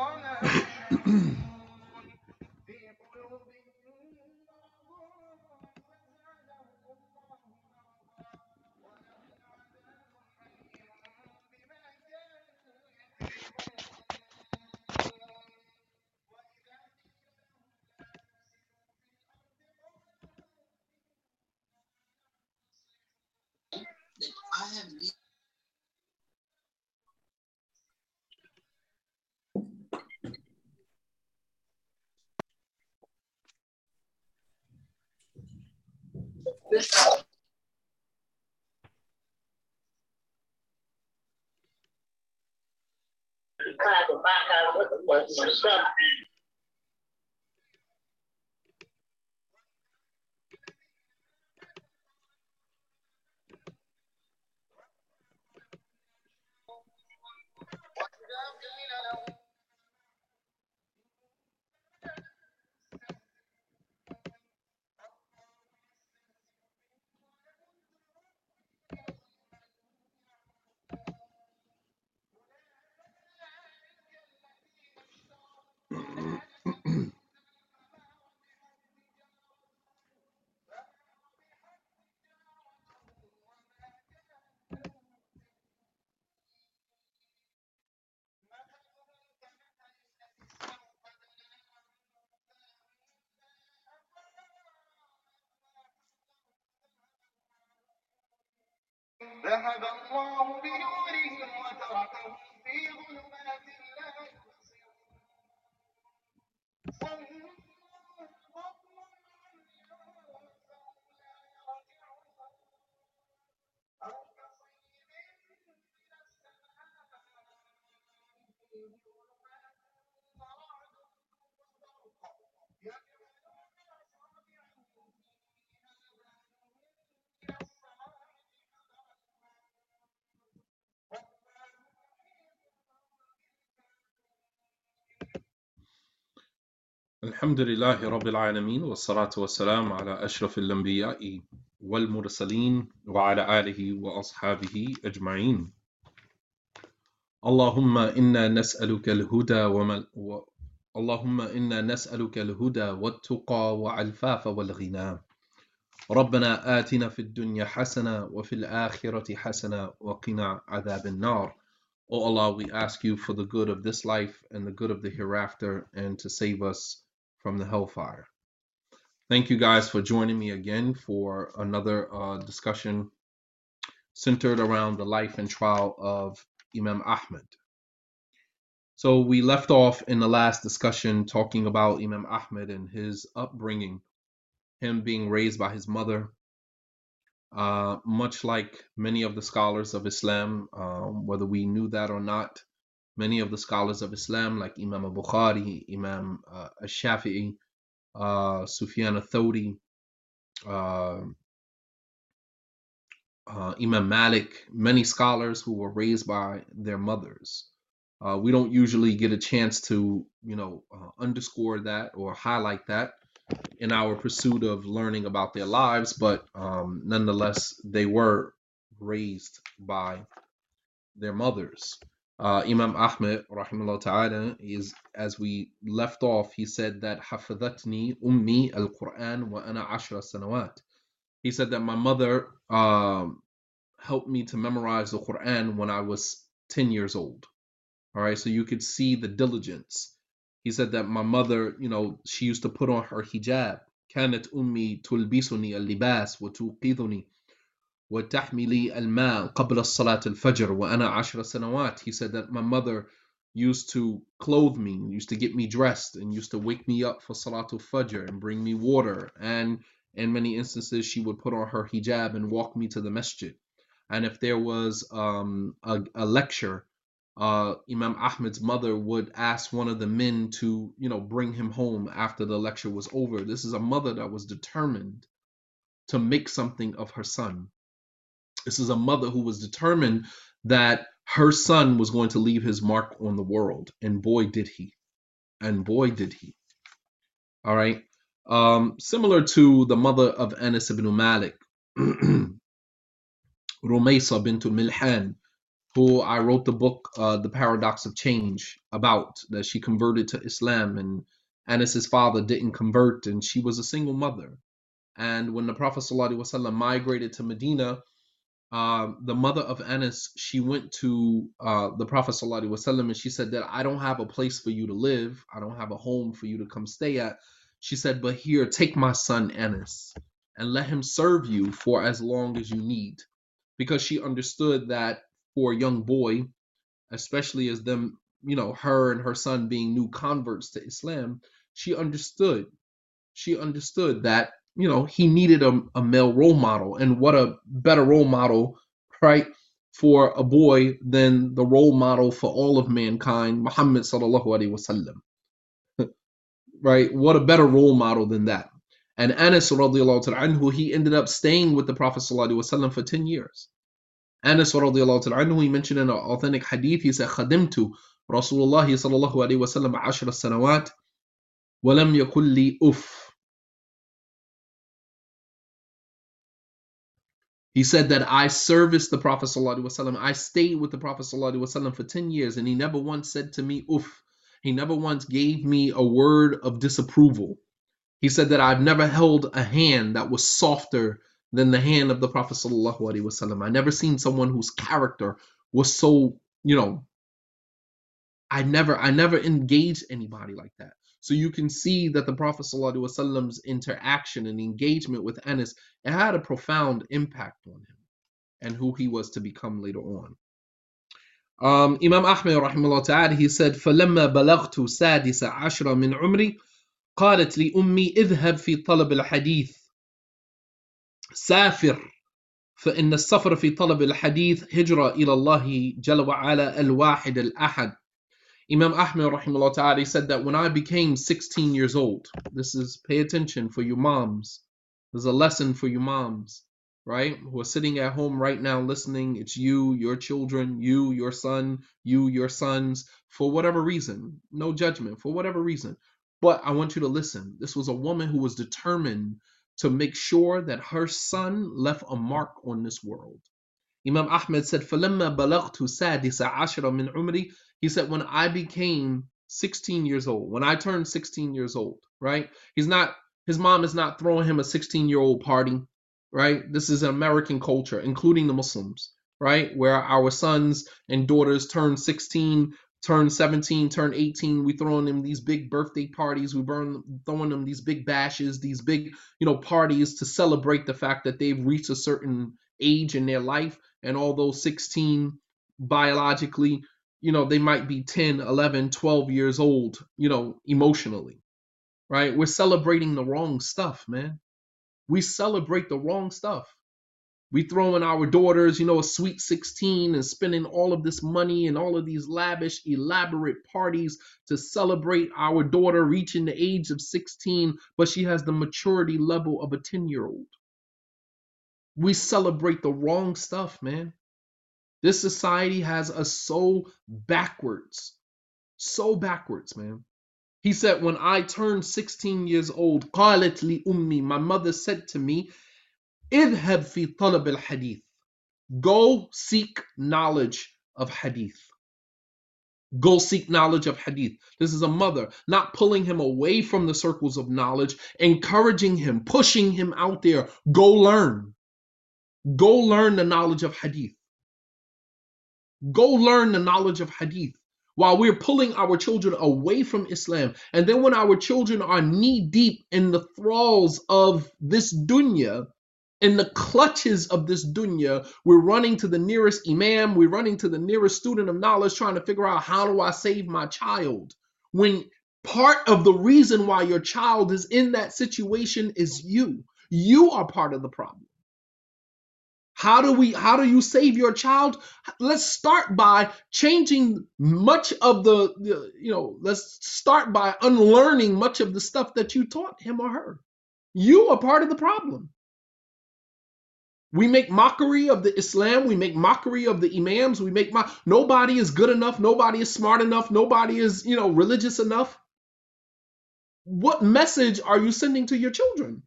on that. time of my time with, was some الله بنورهم الحمد لله رب العالمين والصلاة والسلام على أشرف الأنبياء والمرسلين وعلى آله وأصحابه أجمعين. اللهم إنا نسألك الهدى وما و... اللهم إنا نسألك الهدى والتقى والعفاف والغنى. ربنا آتنا في الدنيا حسنة وفي الآخرة حسنة وقنا عذاب النار. O Allah, we ask you for the good of this life and the good of the hereafter and to save us from the hellfire. Thank you guys for joining me again for another uh, discussion centered around the life and trial of Imam Ahmed. So we left off in the last discussion talking about Imam Ahmed and his upbringing, him being raised by his mother, uh, much like many of the scholars of Islam, um, whether we knew that or not. Many of the scholars of Islam, like Imam al-Bukhari, Imam uh, al-Shafi'i, uh, Sufyan al-Thawri, uh, uh, Imam Malik, many scholars who were raised by their mothers. Uh, we don't usually get a chance to, you know, uh, underscore that or highlight that in our pursuit of learning about their lives, but um, nonetheless, they were raised by their mothers Uh, Imam Ahmed, rahimahullah ta'ala, is as we left off, he said that حفظتني أمي القرآن وأنا عشر سنوات. He said that my mother um, helped me to memorize the Quran when I was 10 years old. All right, so you could see the diligence. He said that my mother, you know, she used to put on her hijab. كانت أمي تلبسني اللباس وتوقظني وتحملي الماء قبل الصلاة الفجر وأنا عشر سنوات. He said that my mother used to clothe me, used to get me dressed, and used to wake me up for Salatul Fajr and bring me water. And in many instances, she would put on her hijab and walk me to the masjid. And if there was um, a, a lecture, uh, Imam Ahmed's mother would ask one of the men to, you know, bring him home after the lecture was over. This is a mother that was determined to make something of her son. This is a mother who was determined that her son was going to leave his mark on the world. And boy, did he. And boy, did he. All right. Um, similar to the mother of Anas ibn Malik, Rumaysa bint Milhan, who I wrote the book, uh, The Paradox of Change, about, that she converted to Islam and Anas's father didn't convert and she was a single mother. And when the Prophet ﷺ migrated to Medina, uh, the mother of Anas, she went to uh, the Prophet ﷺ and she said that I don't have a place for you to live. I don't have a home for you to come stay at. She said, but here, take my son Anas and let him serve you for as long as you need. Because she understood that for a young boy, especially as them, you know, her and her son being new converts to Islam, she understood. She understood that, you know, he needed a, a male role model. And what a better role model, right, for a boy than the role model for all of mankind, Muhammad sallallahu alaihi wasallam, right? What a better role model than that. And Anas radiallahu ta'ala anhu, he ended up staying with the Prophet sallallahu alaihi wasallam for 10 years. Anas radiallahu ta'ala anhu, he mentioned in an authentic hadith, he said, خدمت رسول الله صلى الله عليه وسلم عشر سنوات ولم يقل لي أف He said that I serviced the Prophet ﷺ. I stayed with the Prophet ﷺ for 10 years, and he never once said to me, Oof. He never once gave me a word of disapproval. He said that I've never held a hand that was softer than the hand of the Prophet ﷺ. I never seen someone whose character was so, you know, I never I never engaged anybody like that. So you can see that the Prophet ﷺ's interaction and engagement with Anas it had a profound impact on him and who he was to become later on. Um, Imam Ahmed rahimahullah ta'ala, he said, فَلَمَّا بَلَغْتُ سَادِسَ عَشْرَ مِنْ عُمْرِي قالت لي أمي اذهب في طلب الحديث سافر فإن السفر في طلب الحديث هجرة إلى الله جل وعلا الواحد الأحد Imam Ahmed rahimahullah ta'ala he said that when I became 16 years old, this is pay attention for you moms. There's a lesson for you moms, right? Who are sitting at home right now listening. It's you, your children, you, your son, you, your sons, for whatever reason. No judgment, for whatever reason. But I want you to listen. This was a woman who was determined to make sure that her son left a mark on this world. Imam Ahmed said, فَلَمَّا بَلَغْتُ سَادِسَ عَشْرَ مِنْ عُمْرِي he said, when I became 16 years old, when I turned 16 years old, right? He's not, his mom is not throwing him a 16 year old party, right? This is an American culture, including the Muslims, right? Where our sons and daughters turn 16, turn 17, turn 18. We throwing them these big birthday parties. We burn throwing them these big bashes, these big, you know, parties to celebrate the fact that they've reached a certain age in their life and although 16 biologically you know they might be 10 11 12 years old you know emotionally right? We're celebrating the wrong stuff man. We celebrate the wrong stuff. We throw in our daughters you know a sweet 16 and spending all of this money and all of these lavish elaborate parties to celebrate our daughter reaching the age of 16 but she has the maturity level of a 10 year old we celebrate the wrong stuff man this society has us so backwards, so backwards, man. He said, when I turned 16 years old, قالت لي أمي, my mother said to me, اذهب في طلب الحديث. Go seek knowledge of hadith. Go seek knowledge of hadith. This is a mother not pulling him away from the circles of knowledge, encouraging him, pushing him out there. Go learn. Go learn the knowledge of hadith. Go learn the knowledge of hadith while we're pulling our children away from Islam. And then when our children are knee deep in the thralls of this dunya, in the clutches of this dunya, we're running to the nearest imam, we're running to the nearest student of knowledge, trying to figure out how do I save my child. When part of the reason why your child is in that situation is you. You are part of the problem. How do we how do you save your child? Let's start by changing much of the, the, you know, let's start by unlearning much of the stuff that you taught him or her. You are part of the problem. We make mockery of the Islam, we make mockery of the imams, we make mo- nobody is good enough, nobody is smart enough, nobody is, you know, religious enough. What message are you sending to your children?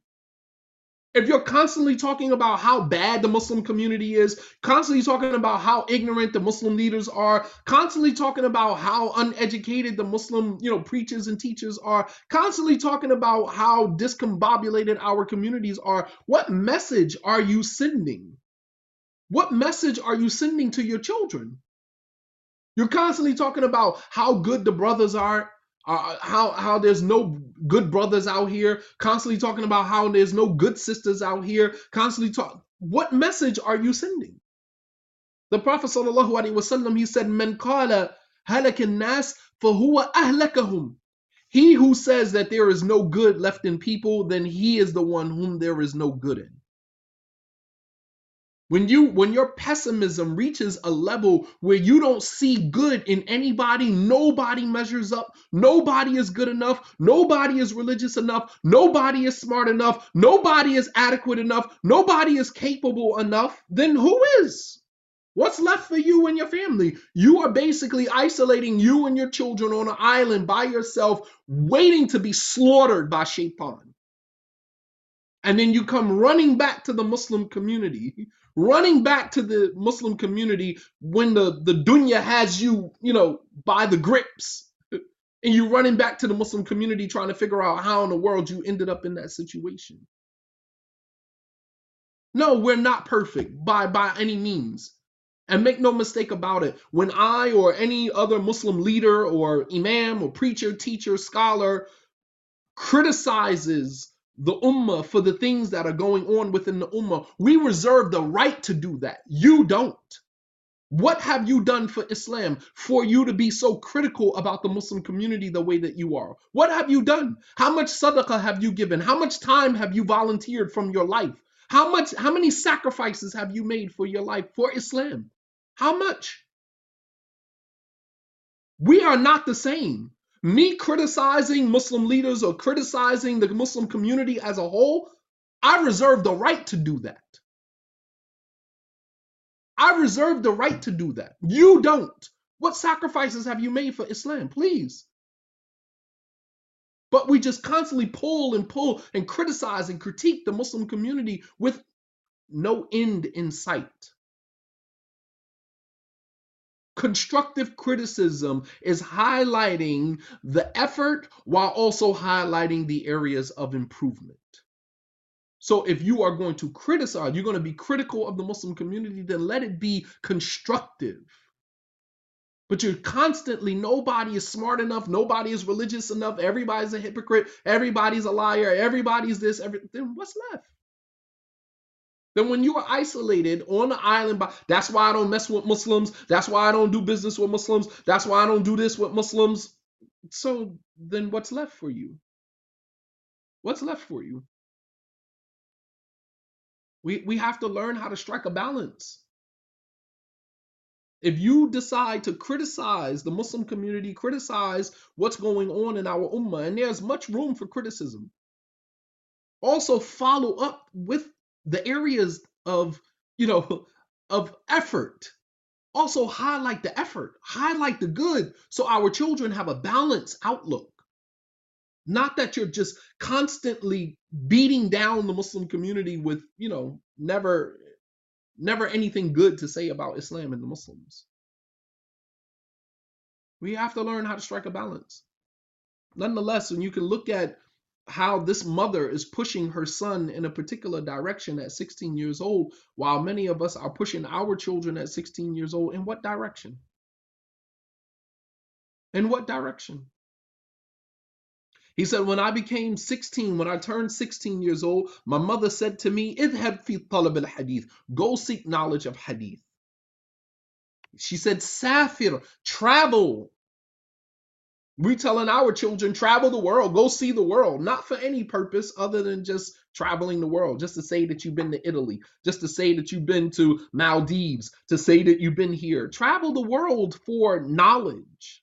If you're constantly talking about how bad the Muslim community is, constantly talking about how ignorant the Muslim leaders are, constantly talking about how uneducated the Muslim, you know, preachers and teachers are, constantly talking about how discombobulated our communities are, what message are you sending? What message are you sending to your children? You're constantly talking about how good the brothers are, uh, how how there's no good brothers out here. Constantly talking about how there's no good sisters out here. Constantly talk. What message are you sending? The Prophet sallallahu alaihi wasallam he said, "Man qala halak nas fahuwa ahlakahum." He who says that there is no good left in people, then he is the one whom there is no good in. When you when your pessimism reaches a level where you don't see good in anybody, nobody measures up, nobody is good enough, nobody is religious enough, nobody is smart enough, nobody is adequate enough, nobody is capable enough, then who is? What's left for you and your family? You are basically isolating you and your children on an island by yourself, waiting to be slaughtered by shaitan and then you come running back to the Muslim community, running back to the Muslim community when the, the dunya has you, you know, by the grips. And you're running back to the Muslim community trying to figure out how in the world you ended up in that situation. No, we're not perfect by by any means. And make no mistake about it, when I or any other Muslim leader or imam or preacher, teacher, scholar criticizes the ummah for the things that are going on within the ummah. We reserve the right to do that. You don't. What have you done for Islam for you to be so critical about the Muslim community the way that you are? What have you done? How much sadaqah have you given? How much time have you volunteered from your life? How much how many sacrifices have you made for your life for Islam? How much? We are not the same. Me criticizing Muslim leaders or criticizing the Muslim community as a whole, I reserve the right to do that. I reserve the right to do that. You don't. What sacrifices have you made for Islam? Please. But we just constantly pull and pull and criticize and critique the Muslim community with no end in sight. Constructive criticism is highlighting the effort while also highlighting the areas of improvement. So if you are going to criticize, you're going to be critical of the Muslim community, then let it be constructive. But you're constantly, nobody is smart enough, nobody is religious enough, everybody's a hypocrite, everybody's a liar, everybody's this, every, then what's left? Then when you are isolated on the island, by, that's why I don't mess with Muslims. That's why I don't do business with Muslims. That's why I don't do this with Muslims. So then what's left for you? What's left for you? We we have to learn how to strike a balance. If you decide to criticize the Muslim community, criticize what's going on in our ummah, and there's much room for criticism, also follow up with the areas of, you know, of effort. Also highlight the effort, highlight the good, so our children have a balanced outlook. Not that you're just constantly beating down the Muslim community with, you know, never never anything good to say about Islam and the Muslims. We have to learn how to strike a balance. Nonetheless, when you can look at how this mother is pushing her son in a particular direction at 16 years old, while many of us are pushing our children at 16 years old, in what direction? In what direction? He said, When I became 16, when I turned 16 years old, my mother said to me, Idhab fi talab al hadith, go seek knowledge of hadith. She said, Safir, travel. We telling our children, travel the world, go see the world, not for any purpose other than just traveling the world, just to say that you've been to Italy, just to say that you've been to Maldives, to say that you've been here. Travel the world for knowledge.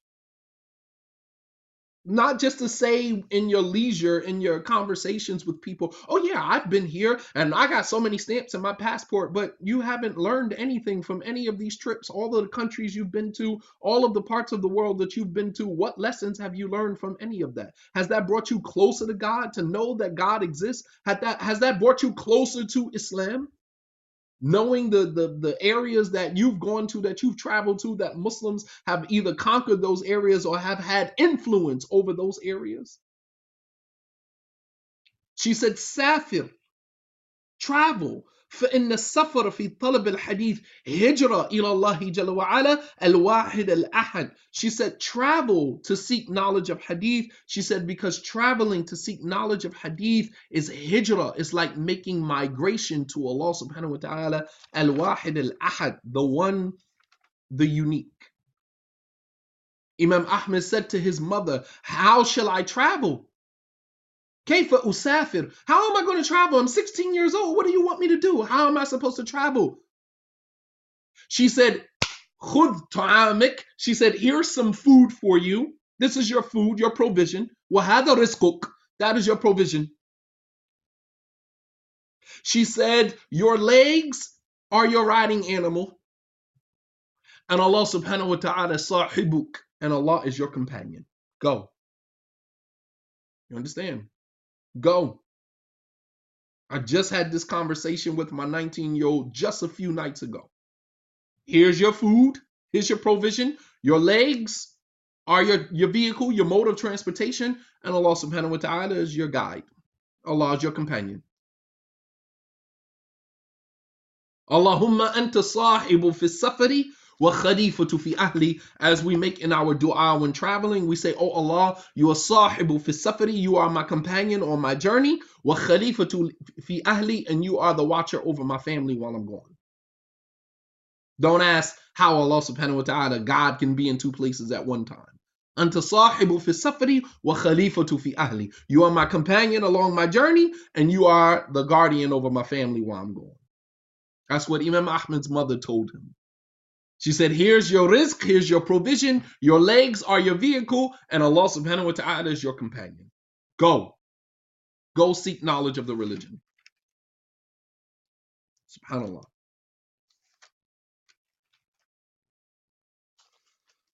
Not just to say in your leisure in your conversations with people oh yeah i've been here and i got so many stamps in my passport but you haven't learned anything from any of these trips all of the countries you've been to all of the parts of the world that you've been to. What lessons have you learned from any of that? Has that brought you closer to god to know that god exists? Had that has that brought you closer to islam knowing the, the the areas that you've gone to that you've traveled to that muslims have either conquered those areas or have had influence over those areas. She said safir travel فإن السفر في طلب الحديث هجرة إلى الله جل وعلا الواحد الأحد. She said travel to seek knowledge of hadith. She said because traveling to seek knowledge of hadith is hijrah. It's like making migration to Allah subhanahu wa ta'ala al-wahid al-ahad, the one, the unique. Imam Ahmed said to his mother, how shall I travel? Kefa Usafir. How am I going to travel? I'm 16 years old. What do you want me to do? How am I supposed to travel? She said, Khud ta'amik. She said, Here's some food for you. This is your food, your provision. Wahada riskuk. That is your provision. She said, Your legs are your riding animal. And Allah subhanahu wa ta'ala sahibuk. And Allah is your companion. Go. You understand? Go. I just had this conversation with my 19 year old just a few nights ago. Here's your food. Here's your provision. Your legs are your, your vehicle, your mode of transportation. And Allah subhanahu wa ta'ala is your guide. Allah is your companion. Allahumma anta sahibu fi safari wa khalifatu fi ahli. As we make in our dua when traveling, we say, Oh Allah, you are sahibu fi safari, you are my companion on my journey, wa khalifatu fi ahli, and you are the watcher over my family while I'm gone. Don't ask how Allah subhanahu wa ta'ala, God can be in two places at one time. Anta sahibu fi safari wa khalifatu fi ahli. You are my companion along my journey, and you are the guardian over my family while I'm gone. That's what Imam Ahmed's mother told him. She said, Here's your risk, here's your provision, your legs are your vehicle, and Allah subhanahu wa ta'ala is your companion. Go. Go seek knowledge of the religion. SubhanAllah.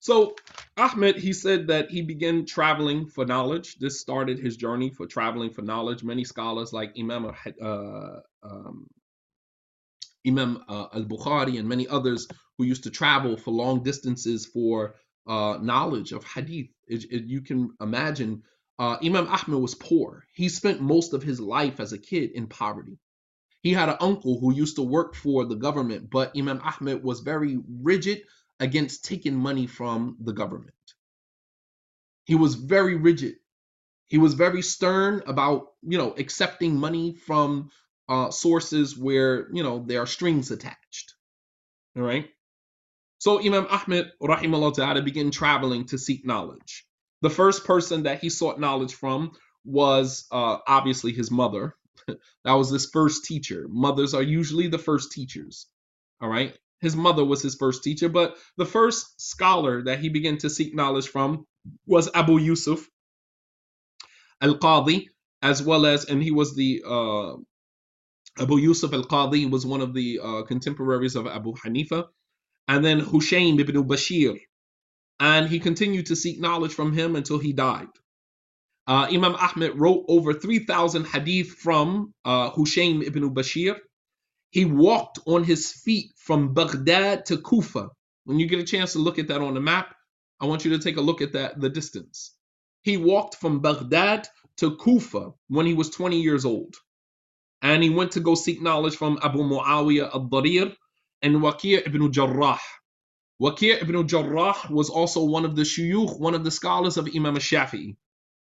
So Ahmed, he said that he began traveling for knowledge. This started his journey for traveling for knowledge. Many scholars like Imam uh, um, Imam uh, al Bukhari and many others who used to travel for long distances for uh, knowledge of hadith. It, it, you can imagine uh, Imam Ahmed was poor. He spent most of his life as a kid in poverty. He had an uncle who used to work for the government, but Imam Ahmed was very rigid against taking money from the government. He was very rigid. He was very stern about, you know, accepting money from uh, sources where you know there are strings attached. All right. So Imam Ahmed rahimahullah ta'ala began traveling to seek knowledge. The first person that he sought knowledge from was uh, obviously his mother. that was his first teacher. Mothers are usually the first teachers. All right. His mother was his first teacher, but the first scholar that he began to seek knowledge from was Abu Yusuf al-Qadi, as well as, and he was the uh, Abu Yusuf al-Qadi was one of the uh, contemporaries of Abu Hanifa, and then Hushaym ibn Bashir, and he continued to seek knowledge from him until he died. Uh, Imam Ahmed wrote over 3,000 hadith from uh, Hushaym ibn Bashir. He walked on his feet from Baghdad to Kufa. When you get a chance to look at that on the map, I want you to take a look at that the distance. He walked from Baghdad to Kufa when he was 20 years old and he went to go seek knowledge from Abu Muawiyah al-Darir and Waqi' ibn Jarrah. Waqi' ibn Jarrah was also one of the shuyukh, one of the scholars of Imam Shafi'i.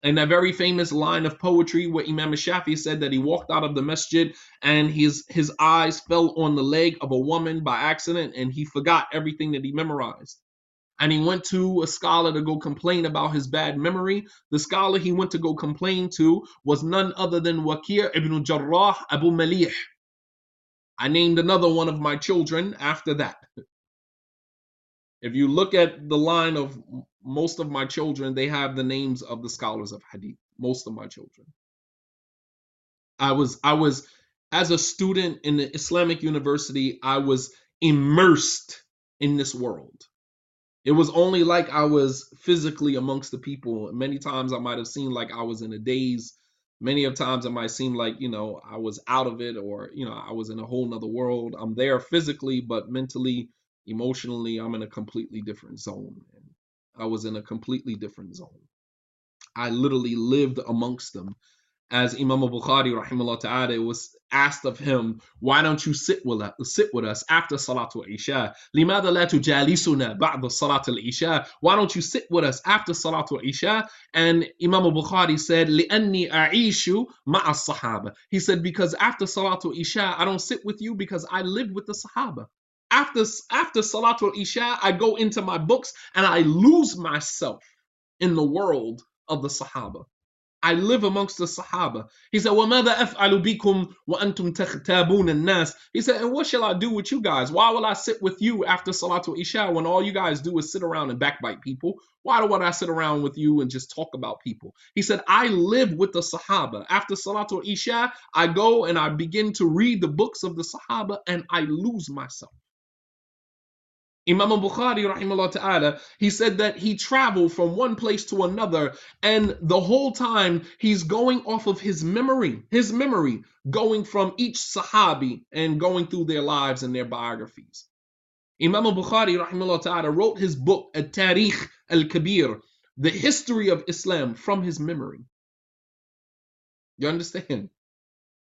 And that very famous line of poetry where Imam Shafi'i said that he walked out of the masjid and his, his eyes fell on the leg of a woman by accident and he forgot everything that he memorized and he went to a scholar to go complain about his bad memory. The scholar he went to go complain to was none other than Waqi' ibn Jarrah Abu Malih. I named another one of my children after that. If you look at the line of most of my children, they have the names of the scholars of hadith. Most of my children. I was I was as a student in the Islamic university, I was immersed in this world. It was only like I was physically amongst the people. Many times I might have seemed like I was in a daze. Many of times it might seem like, you know, I was out of it or, you know, I was in a whole nother world. I'm there physically, but mentally, emotionally, I'm in a completely different zone. And I was in a completely different zone. I literally lived amongst them as Imam al-Bukhari rahimahullah ta'ala was asked of him, why don't you sit with us, sit with us after Salatul Isha? لماذا لا تجالسنا بعد صلاة العشاء? Why don't you sit with us after Salatul Isha? And Imam al-Bukhari said, لأني أعيش مع الصحابة. He said, because after Salatul Isha, I don't sit with you because I live with the Sahaba. After, after Salatul Isha, I go into my books and I lose myself in the world of the Sahaba. I live amongst the Sahaba. He said, وَمَاذا أَفْعَلُ بِكُمْ وَأَنْتُمْ تَخْتَابُونَ النَّاسِ He said, and what shall I do with you guys? Why will I sit with you after Salatul Isha when all you guys do is sit around and backbite people? Why do I sit around with you and just talk about people? He said, I live with the Sahaba. After Salatul Isha, I go and I begin to read the books of the Sahaba and I lose myself. Imam al-Bukhari rahimahullah ta'ala, he said that he traveled from one place to another and the whole time he's going off of his memory, his memory, going from each sahabi and going through their lives and their biographies. Imam al-Bukhari rahimahullah ta'ala wrote his book At-Tarikh al-Kabir, the history of Islam from his memory. You understand?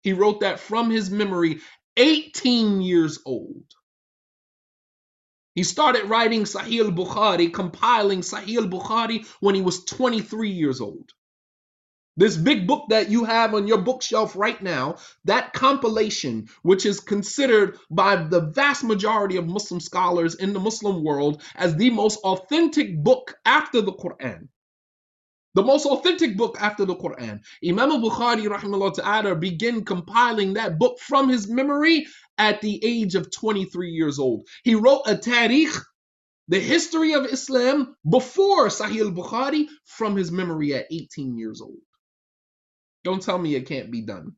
He wrote that from his memory 18 years old. He started writing Sahih al-Bukhari, compiling Sahih al-Bukhari when he was 23 years old. This big book that you have on your bookshelf right now, that compilation, which is considered by the vast majority of Muslim scholars in the Muslim world as the most authentic book after the Quran. The most authentic book after the Quran. Imam al-Bukhari rahimahullah ta'ala began compiling that book from his memory at the age of 23 years old. He wrote a tarikh, the history of Islam, before Sahih al-Bukhari from his memory at 18 years old. Don't tell me it can't be done.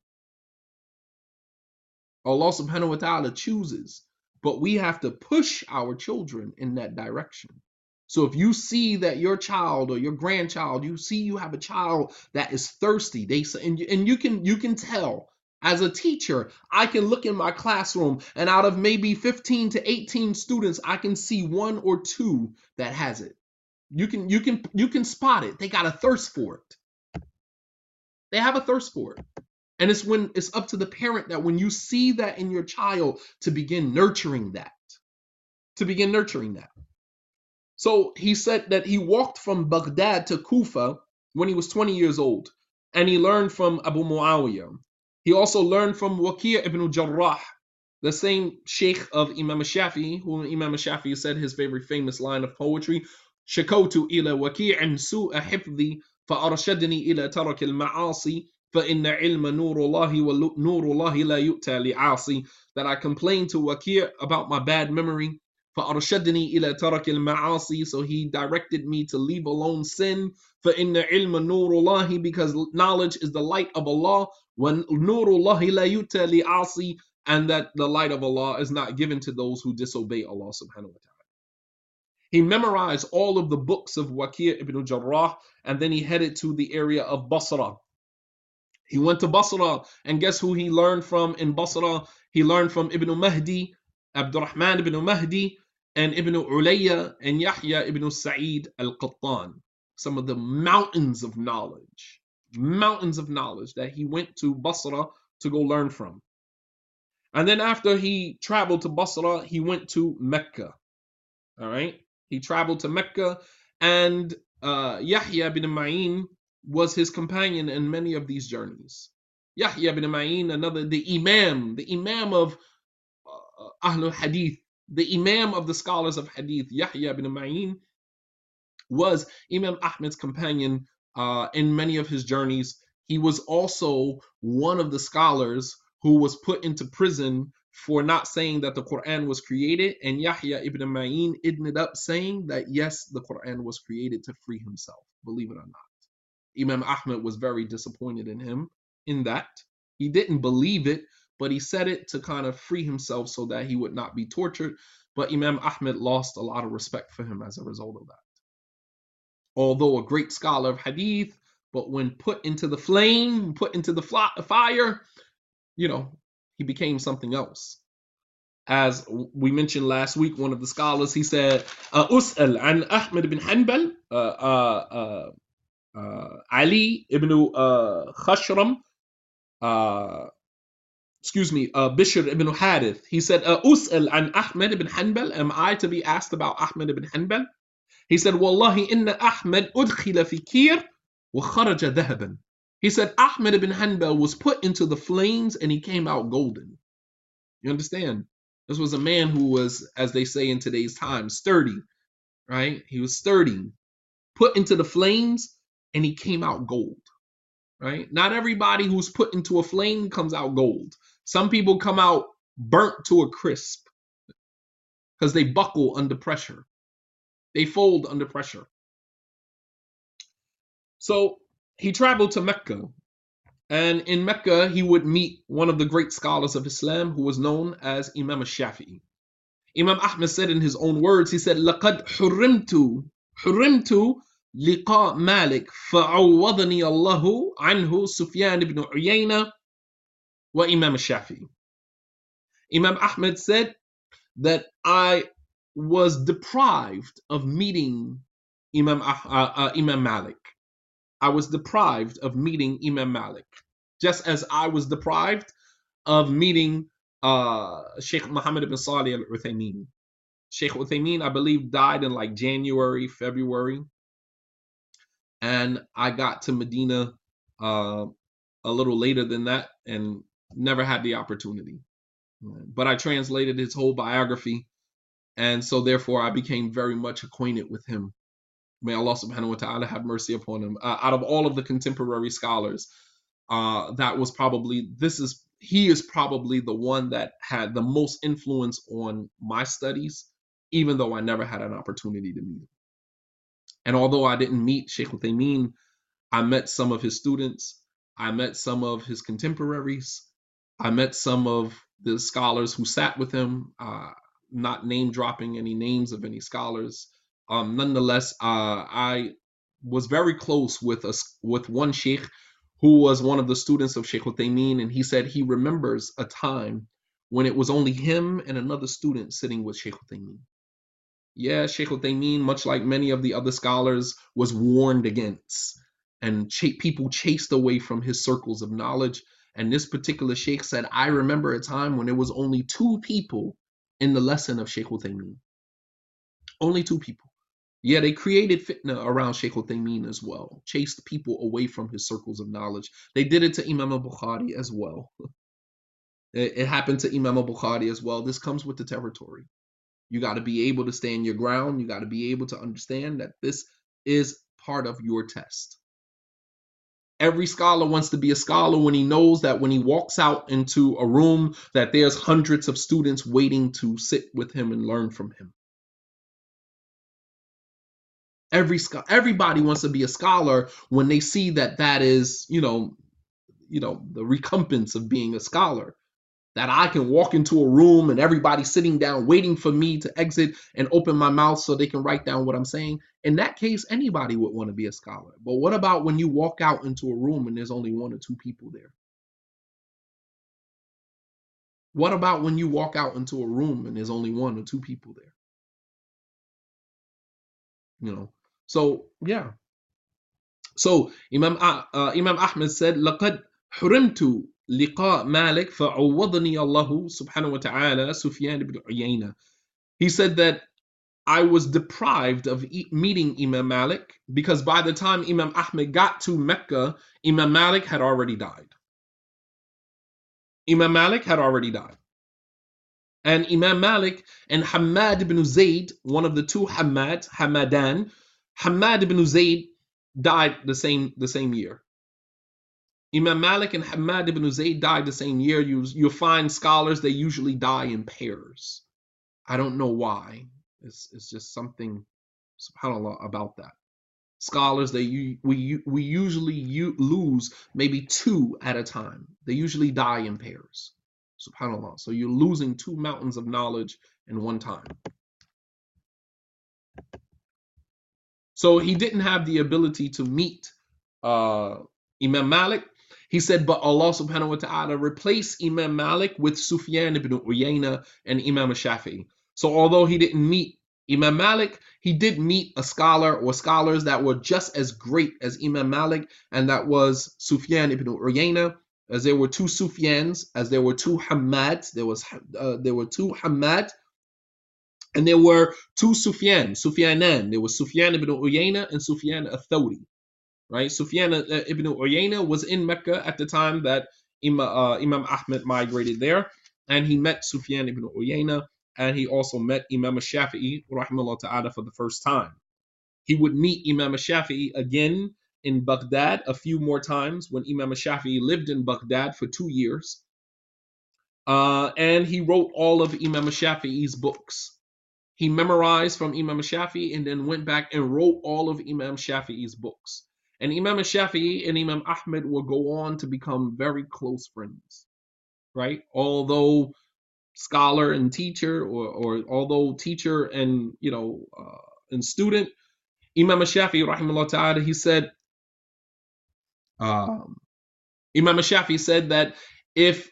Allah subhanahu wa ta'ala chooses, but we have to push our children in that direction. So if you see that your child or your grandchild, you see you have a child that is thirsty, they say, and, you- and you can you can tell as a teacher, I can look in my classroom and out of maybe 15 to 18 students, I can see one or two that has it. You can you can you can spot it. They got a thirst for it. They have a thirst for it. And it's when it's up to the parent that when you see that in your child to begin nurturing that. To begin nurturing that. So he said that he walked from Baghdad to Kufa when he was 20 years old, and he learned from Abu Muawiyah. He also learned from Waqi' ibn Jarrah, the same sheikh of Imam Shafi, who Imam Shafi said his very famous line of poetry, شكوت إلى وكيع سوء حفظي فأرشدني إلى ترك المعاصي فإن علم نور الله ونور الله la يؤتى لعاصي that I complained to Waqi' about my bad memory فأرشدني إلى ترك المعاصي. So he directed me to leave alone sin. فإن علم نور الله because knowledge is the light of Allah. ونور الله لا يؤتى لعاصي. And that the light of Allah is not given to those who disobey Allah subhanahu wa ta'ala he memorized all of the books of Waqi' ibn Jarrah and then he headed to the area of Basra. He went to Basra and guess who he learned from in Basra? He learned from Ibn Mahdi Abdurrahman ibn Mahdi and Ibn Ulayya and Yahya ibn Sa'id al-Qattan. Some of the mountains of knowledge, mountains of knowledge that he went to Basra to go learn from. And then after he traveled to Basra, he went to Mecca. All right. He traveled to Mecca, and uh, Yahya ibn Ma'in was his companion in many of these journeys. Yahya ibn Ma'in, another, the Imam, the Imam of uh, Ahlul Hadith, the Imam of the scholars of Hadith, Yahya ibn Ma'in, was Imam Ahmed's companion uh, in many of his journeys. He was also one of the scholars who was put into prison for not saying that the Quran was created, and Yahya ibn Ma'in ended up saying that yes, the Quran was created to free himself, believe it or not. Imam Ahmed was very disappointed in him in that. He didn't believe it, but he said it to kind of free himself so that he would not be tortured. But Imam Ahmed lost a lot of respect for him as a result of that. Although a great scholar of hadith, but when put into the flame, put into the fire, you know, he became something else. As we mentioned last week, one of the scholars he said, "Us'al an Ahmed ibn Hanbal, uh, uh, uh, Ali ibn uh, Khashram, excuse me, uh, Bishr ibn Harith. He said, "Us'al an Ahmed ibn Hanbal. Am I to be asked about Ahmed ibn Hanbal?" He said, "Wallahi inna Ahmed udkhila fi kir wa kharaja dhahaban." He said Ahmed ibn Hanbal was put into the flames and he came out golden. You understand? This was a man who was, as they say in today's time, sturdy, right? He was sturdy, put into the flames and he came out gold, right? Not everybody who's put into a flame comes out gold. Some people come out burnt to a crisp because they buckle under pressure, they fold under pressure. So he traveled to Mecca. And in Mecca, he would meet one of the great scholars of Islam who was known as Imam al-Shafi'i. Imam Ahmed said in his own words, he said, لَقَدْ حُرِمْتُ حُرِمْتُ لقاء مالك فعوضني الله عنه سفيان بن عيينة what Imam Shafi. Imam Ahmed said that I was deprived of meeting Imam, uh, uh, Imam Malik. I was deprived of meeting Imam Malik, just as I was deprived of meeting uh, Sheikh Muhammad ibn Salih al Uthaymeen. Sheikh Uthaymeen, I believe, died in like January, February. And I got to Medina uh, a little later than that. And never had the opportunity. But I translated his whole biography. And so, therefore, I became very much acquainted with him May Allah subhanahu wa ta'ala have mercy upon him. Uh, out of all of the contemporary scholars, uh, that was probably, this is, he is probably the one that had the most influence on my studies, even though I never had an opportunity to meet him. And although I didn't meet Sheikh Uthaymeen, I met some of his students, I met some of his contemporaries, I met some of the scholars who sat with him, uh, not name dropping any names of any scholars um, nonetheless, uh, I was very close with us with one sheikh who was one of the students of Sheikh Uthaymeen, and he said he remembers a time when it was only him and another student sitting with Sheikh Uthaymeen. Yeah, Sheikh Uthaymeen, much like many of the other scholars, was warned against, and ch- people chased away from his circles of knowledge. And this particular sheikh said, I remember a time when there was only two people in the lesson of Sheikh Uthaymeen. Only two people. Yeah, they created fitna around Sheikh Uthaymeen as well, chased people away from his circles of knowledge. They did it to Imam al-Bukhari as well. It, it happened to Imam al-Bukhari as well. This comes with the territory. You got to be able to stand your ground. You got to be able to understand that this is part of your test. Every scholar wants to be a scholar when he knows that when he walks out into a room that there's hundreds of students waiting to sit with him and learn from him. Every everybody wants to be a scholar when they see that that is, you know, you know, the recompense of being a scholar That I can walk into a room and everybody sitting down waiting for me to exit and open my mouth so they can write down what I'm saying. In that case, anybody would want to be a scholar. But what about when you walk out into a room and there's only one or two people there? What about when you walk out into a room and there's only one or two people there? You know, so yeah. So Imam uh, Imam Ahmed said, لقد حرمت لقاء مالك فعوضني الله سبحانه وتعالى سفيان بن عيينة. He said that I was deprived of e- meeting Imam Malik because by the time Imam Ahmed got to Mecca, Imam Malik had already died. Imam Malik had already died. And Imam Malik and Hamad ibn Zayd, one of the two Hamad, Hamadan, Hamad ibn Zayd died the same the same year. Imam Malik and Hamad ibn Zayd died the same year. You, you'll find scholars, they usually die in pairs. I don't know why. It's, it's just something, subhanAllah, about that. Scholars, they we we usually u- lose maybe two at a time. They usually die in pairs. Subhanallah. So you're losing two mountains of knowledge in one time. So he didn't have the ability to meet uh, Imam Malik. He said, but Allah subhanahu wa ta'ala replaced Imam Malik with Sufyan ibn Uyayna and Imam Shafi'i. So although he didn't meet Imam Malik, he did meet a scholar or scholars that were just as great as Imam Malik, and that was Sufyan ibn Uyayna. As there were two Sufyans, as there were two Hamads, there was uh, there were two Hamad, and there were two Sufyan, Sufyanan. There was Sufyan ibn Uyayna and Sufyan al-Thawri. Right? Sufyan uh, ibn Uyayna was in Mecca at the time that Imam, uh, Imam Ahmed migrated there, and he met Sufyan ibn Uyayna, and he also met Imam Shafi'i, rahimahullah ta'ala, for the first time. He would meet Imam Shafi'i again in Baghdad a few more times when Imam Shafi'i lived in Baghdad for two years. Uh, and he wrote all of Imam Shafi'i's books. He memorized from Imam Shafi'i and then went back and wrote all of Imam Shafi'i's books. And Imam Shafi'i and Imam Ahmed will go on to become very close friends, right? Although scholar and teacher, or, or although teacher and you know uh, and student, Imam Shafi'i, rahimahullah ta'ala, he said, um, Imam Shafi'i said that if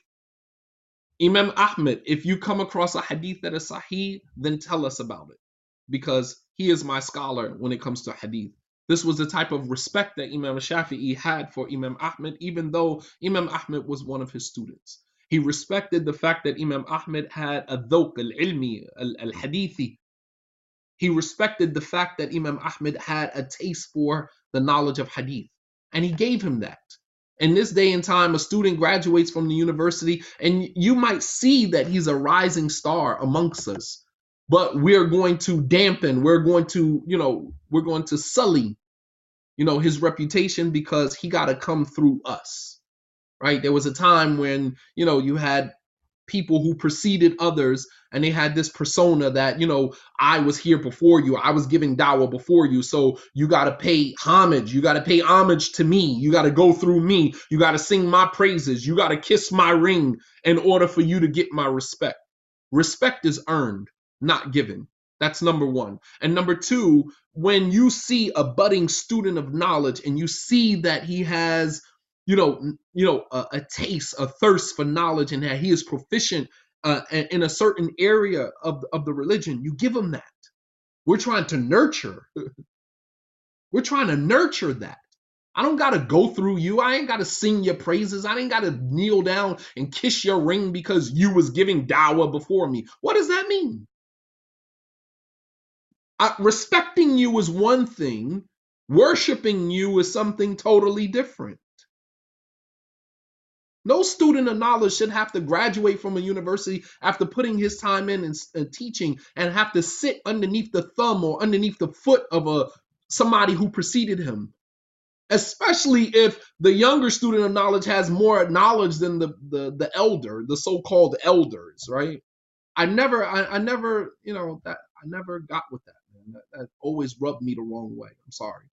Imam Ahmed, if you come across a hadith that is sahih, then tell us about it. Because he is my scholar when it comes to hadith. This was the type of respect that Imam Shafi'i had for Imam Ahmed, even though Imam Ahmed was one of his students. He respected the fact that Imam Ahmed had a dhawq al-ilmi, al-hadithi. He respected the fact that Imam Ahmed had a taste for the knowledge of hadith. And he gave him that. In this day and time, a student graduates from the university, and you might see that he's a rising star amongst us. But we're going to dampen, we're going to, you know, we're going to sully, you know, his reputation because he got to come through us, right? There was a time when, you know, you had people who preceded others and they had this persona that you know i was here before you i was giving dawah before you so you got to pay homage you got to pay homage to me you got to go through me you got to sing my praises you got to kiss my ring in order for you to get my respect respect is earned not given that's number one and number two when you see a budding student of knowledge and you see that he has you know, you know, a, a, taste, a thirst for knowledge, and that he is proficient uh, in a certain area of of the religion. You give him that. We're trying to nurture. We're trying to nurture that. I don't gotta go through you. I ain't gotta sing your praises. I ain't gotta kneel down and kiss your ring because you was giving dawah before me. What does that mean? Uh, respecting you is one thing. Worshiping you is something totally different. No student of knowledge should have to graduate from a university after putting his time in and, and, teaching and have to sit underneath the thumb or underneath the foot of a somebody who preceded him. Especially if the younger student of knowledge has more knowledge than the the, the elder, the so-called elders, right? I never, I, I never, you know, that I never got with that. That, that always rubbed me the wrong way. I'm sorry.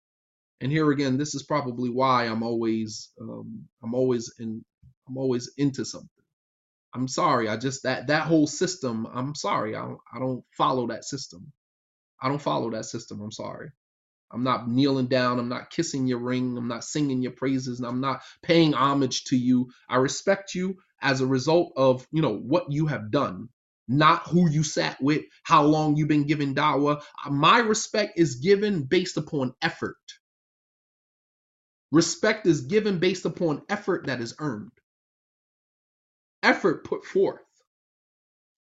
And here again, this is probably why I'm always, um, I'm always in I'm always into something. I'm sorry. I just that that whole system. I'm sorry. I don't, I don't follow that system. I don't follow that system. I'm sorry. I'm not kneeling down. I'm not kissing your ring. I'm not singing your praises. And I'm not paying homage to you. I respect you as a result of you know what you have done, not who you sat with, how long you've been giving dawah. My respect is given based upon effort. Respect is given based upon effort that is earned effort put forth.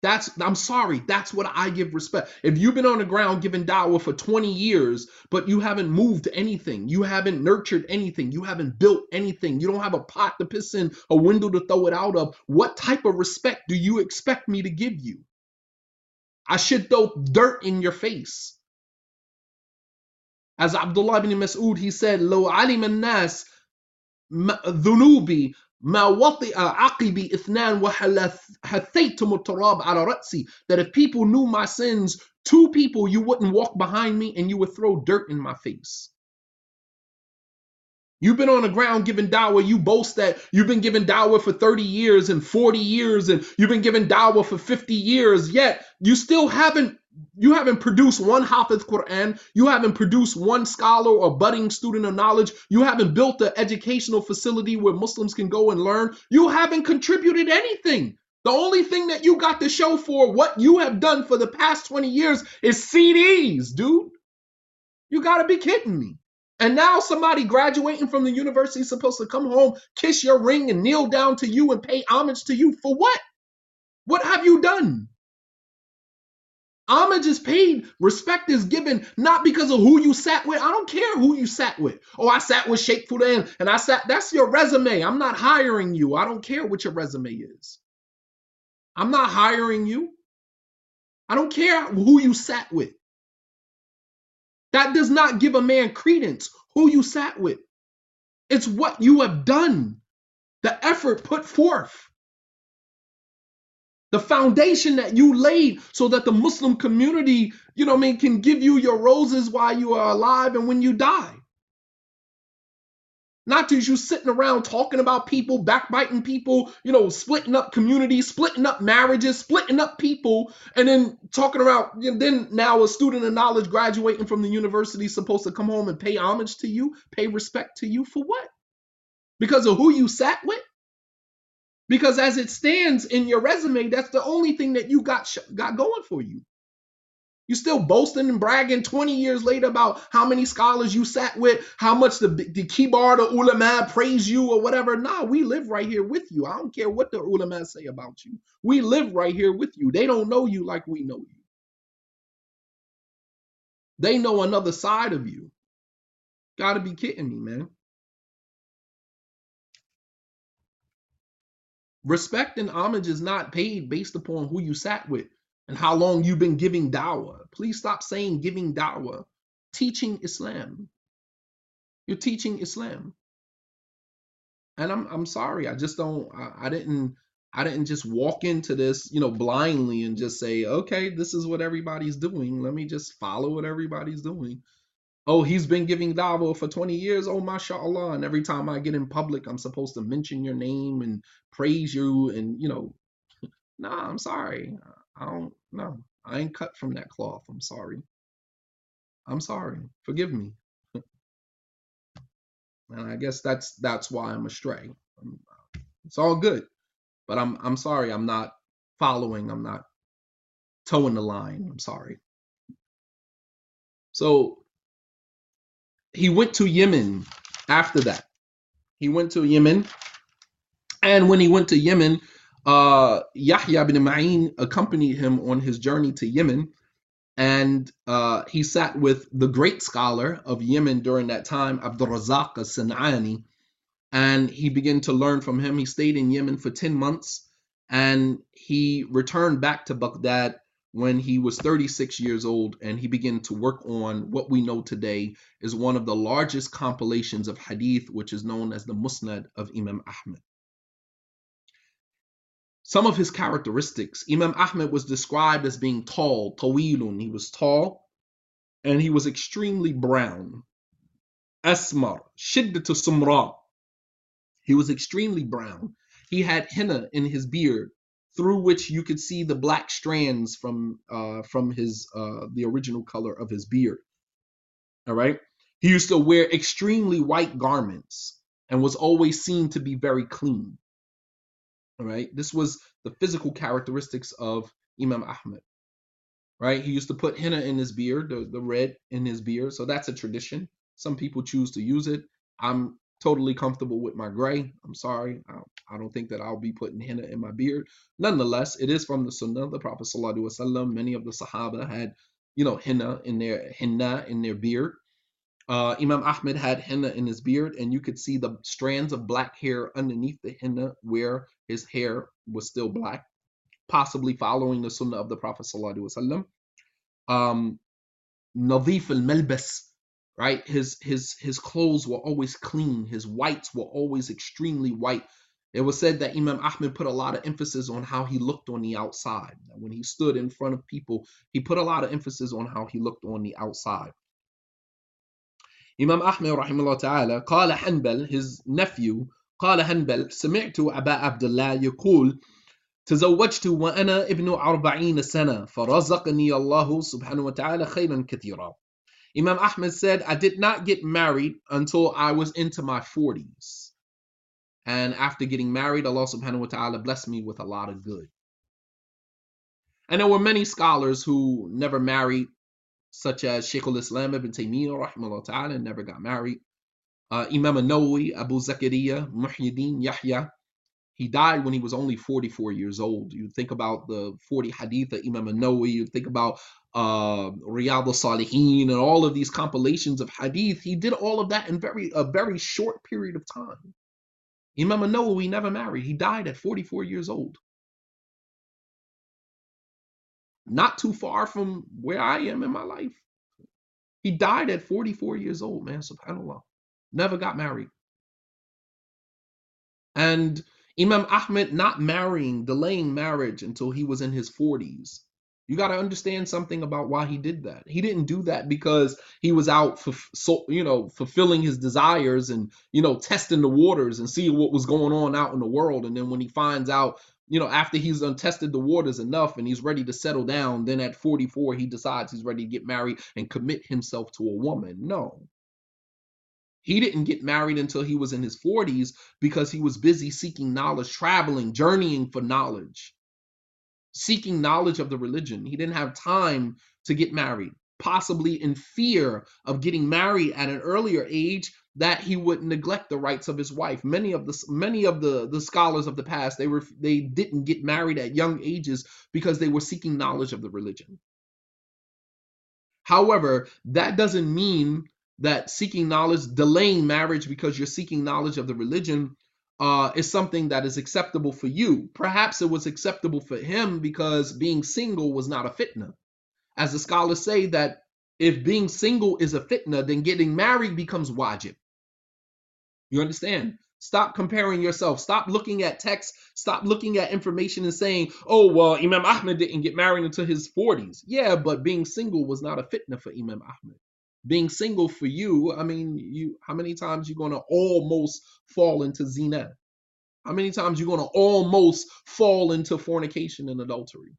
That's I'm sorry. That's what I give respect. If you've been on the ground giving dawah for 20 years, but you haven't moved anything, you haven't nurtured anything, you haven't built anything, you don't have a pot to piss in, a window to throw it out of, what type of respect do you expect me to give you? I should throw dirt in your face. As Abdullah ibn Mas'ud, he said, "Lo alim nas dhunubi ما وطئ عقبي اثنان وحثيتم التراب على رأسي that if people knew my sins two people you wouldn't walk behind me and you would throw dirt in my face You've been on the ground giving dawah. You boast that you've been giving dawah for 30 years and 40 years, and you've been giving dawah for 50 years, yet you still haven't you haven't produced one Hafiz Quran, you haven't produced one scholar or budding student of knowledge, you haven't built an educational facility where Muslims can go and learn, you haven't contributed anything. The only thing that you got to show for what you have done for the past 20 years is CDs, dude. You gotta be kidding me. And now somebody graduating from the university is supposed to come home, kiss your ring, and kneel down to you and pay homage to you for what? What have you done? Homage is paid, respect is given, not because of who you sat with. I don't care who you sat with. Oh, I sat with Sheikh Fulan and I sat, that's your resume. I'm not hiring you. I don't care what your resume is. I'm not hiring you. I don't care who you sat with. That does not give a man credence who you sat with. It's what you have done, the effort put forth, the foundation that you laid so that the Muslim community, you know what I mean, can give you your roses while you are alive and when you die. Not just you sitting around talking about people, backbiting people, you know, splitting up communities, splitting up marriages, splitting up people, and then talking about, you know, then now a student of knowledge graduating from the university is supposed to come home and pay homage to you, pay respect to you for what? Because of who you sat with? Because as it stands in your resume, that's the only thing that you got sh- got going for you. You still boasting and bragging 20 years later about how many scholars you sat with, how much the, the kibar, the ulama praise you or whatever. Nah, we live right here with you. I don't care what the ulama say about you. We live right here with you. They don't know you like we know you. They know another side of you. Gotta be kidding me, man. Respect and homage is not paid based upon who you sat with and how long you've been giving dawah. Please stop saying giving dawah. Teaching Islam. You're teaching Islam. And I'm I'm sorry. I just don't I, I didn't I didn't just walk into this, you know, blindly and just say, okay, this is what everybody's doing. Let me just follow what everybody's doing. Oh, he's been giving dawah for 20 years. Oh, mashallah. And every time I get in public, I'm supposed to mention your name and praise you. And, you know, nah, I'm sorry. I don't know. I ain't cut from that cloth. I'm sorry. I'm sorry. Forgive me. And I guess that's that's why I'm astray. It's all good, but I'm I'm sorry. I'm not following. I'm not toeing the line. I'm sorry. So he went to Yemen after that. He went to Yemen, and when he went to Yemen, uh, Yahya bin Ma'in accompanied him on his journey to Yemen, and uh, he sat with the great scholar of Yemen during that time, Abdul Razak as-San'ani, and he began to learn from him. He stayed in Yemen for 10 months, and he returned back to Baghdad when he was 36 years old, and he began to work on what we know today is one of the largest compilations of hadith, which is known as the Musnad of Imam Ahmad. Some of his characteristics Imam Ahmad was described as being tall, tawilun. He was tall and he was extremely brown. Asmar, shiddatu sumra. He was extremely brown. He had henna in his beard, through which you could see the black strands from uh, from his uh, the original color of his beard. All right. He used to wear extremely white garments and was always seen to be very clean. All right. This was the physical characteristics of Imam Ahmed. Right. He used to put henna in his beard, the, the red in his beard. So that's a tradition. Some people choose to use it. I'm totally comfortable with my gray. I'm sorry. I, I don't think that I'll be putting henna in my beard. Nonetheless, it is from the Sunnah. The Prophet Sallallahu Alaihi Wasallam, many of the Sahaba had, you know, henna in their henna in their beard. Uh, Imam Ahmed had henna in his beard, and you could see the strands of black hair underneath the henna where his hair was still black, possibly following the sunnah of the Prophet. sallallahu ﷺ. Um, Nadif al Malbas, right? His his his clothes were always clean. His whites were always extremely white. It was said that Imam Ahmed put a lot of emphasis on how he looked on the outside. That When he stood in front of people, he put a lot of emphasis on how he looked on the outside. Imam Ahmed rahimahullah ta'ala قال حنبل his nephew قال حنبل سمعت أبا عبد الله يقول تزوجت وأنا ابن أربعين سنة فرزقني الله سبحانه وتعالى خيرا كثيرا Imam Ahmed said, I did not get married until I was into my 40s. And after getting married, Allah subhanahu wa ta'ala blessed me with a lot of good. And there were many scholars who never married, such as Shaykh al-Islam ibn Taymiyyah, rahimahullah ta'ala, never got married. Uh, Imam al-Nawawi, Abu Zakaria, Muhyiddin, Yahya, he died when he was only 44 years old. You think about the 40 hadith of Imam al-Nawawi, you think about uh, Riyadh al-Salihin and all of these compilations of hadith. He did all of that in very a very short period of time. Imam al-Nawawi never married. He died at 44 years old. Not too far from where I am in my life. He died at 44 years old, man, subhanAllah. Never got married. And Imam Ahmed not marrying, delaying marriage until he was in his 40s. You got to understand something about why he did that. He didn't do that because he was out for you know fulfilling his desires and you know testing the waters and seeing what was going on out in the world. And then when he finds out, you know, after he's untested the waters enough and he's ready to settle down, then at 44 he decides he's ready to get married and commit himself to a woman. No, he didn't get married until he was in his 40s because he was busy seeking knowledge, traveling, journeying for knowledge, seeking knowledge of the religion. He didn't have time to get married, possibly in fear of getting married at an earlier age that he would neglect the rights of his wife. Many of the many of the the scholars of the past they were they didn't get married at young ages because they were seeking knowledge of the religion. However, that doesn't mean that seeking knowledge, delaying marriage because you're seeking knowledge of the religion, uh, is something that is acceptable for you. Perhaps it was acceptable for him because being single was not a fitna. As the scholars say that if being single is a fitna, then getting married becomes wajib. You understand? Stop comparing yourself. Stop looking at text. Stop looking at information and saying, oh, well, Imam Ahmed didn't get married until his 40s. Yeah, but being single was not a fitna for Imam Ahmed being single for you, I mean, you how many times you're gonna almost fall into zina? How many times you're gonna almost fall into fornication and adultery?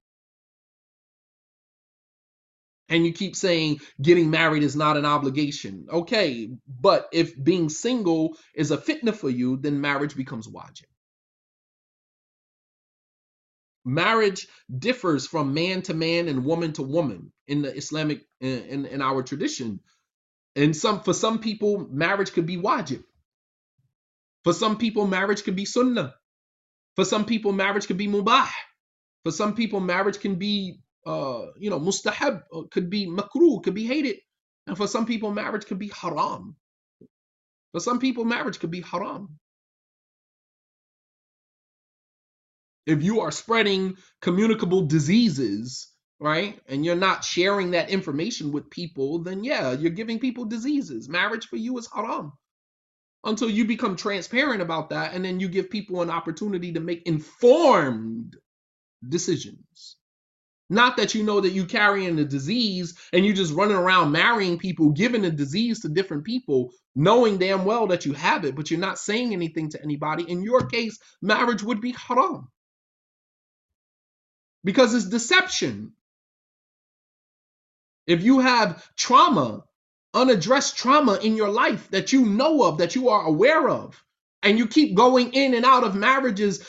And you keep saying getting married is not an obligation. Okay, but if being single is a fitna for you, then marriage becomes wajib. Marriage differs from man to man and woman to woman in the Islamic in, in, our tradition. And some for some people, marriage could be wajib. For some people, marriage could be sunnah. For some people, marriage could be mubah. For some people, marriage can be uh, you know, mustahab, uh, could be makruh, could be hated. And for some people, marriage could be haram. For some people, marriage could be haram. If you are spreading communicable diseases, right, and you're not sharing that information with people, then yeah, you're giving people diseases. Marriage for you is haram until you become transparent about that and then you give people an opportunity to make informed decisions. Not that you know that you carrying the disease and you're just running around marrying people, giving the disease to different people, knowing damn well that you have it, but you're not saying anything to anybody. In your case, marriage would be haram because it's deception. If you have trauma, unaddressed trauma in your life that you know of, that you are aware of, and you keep going in and out of marriages,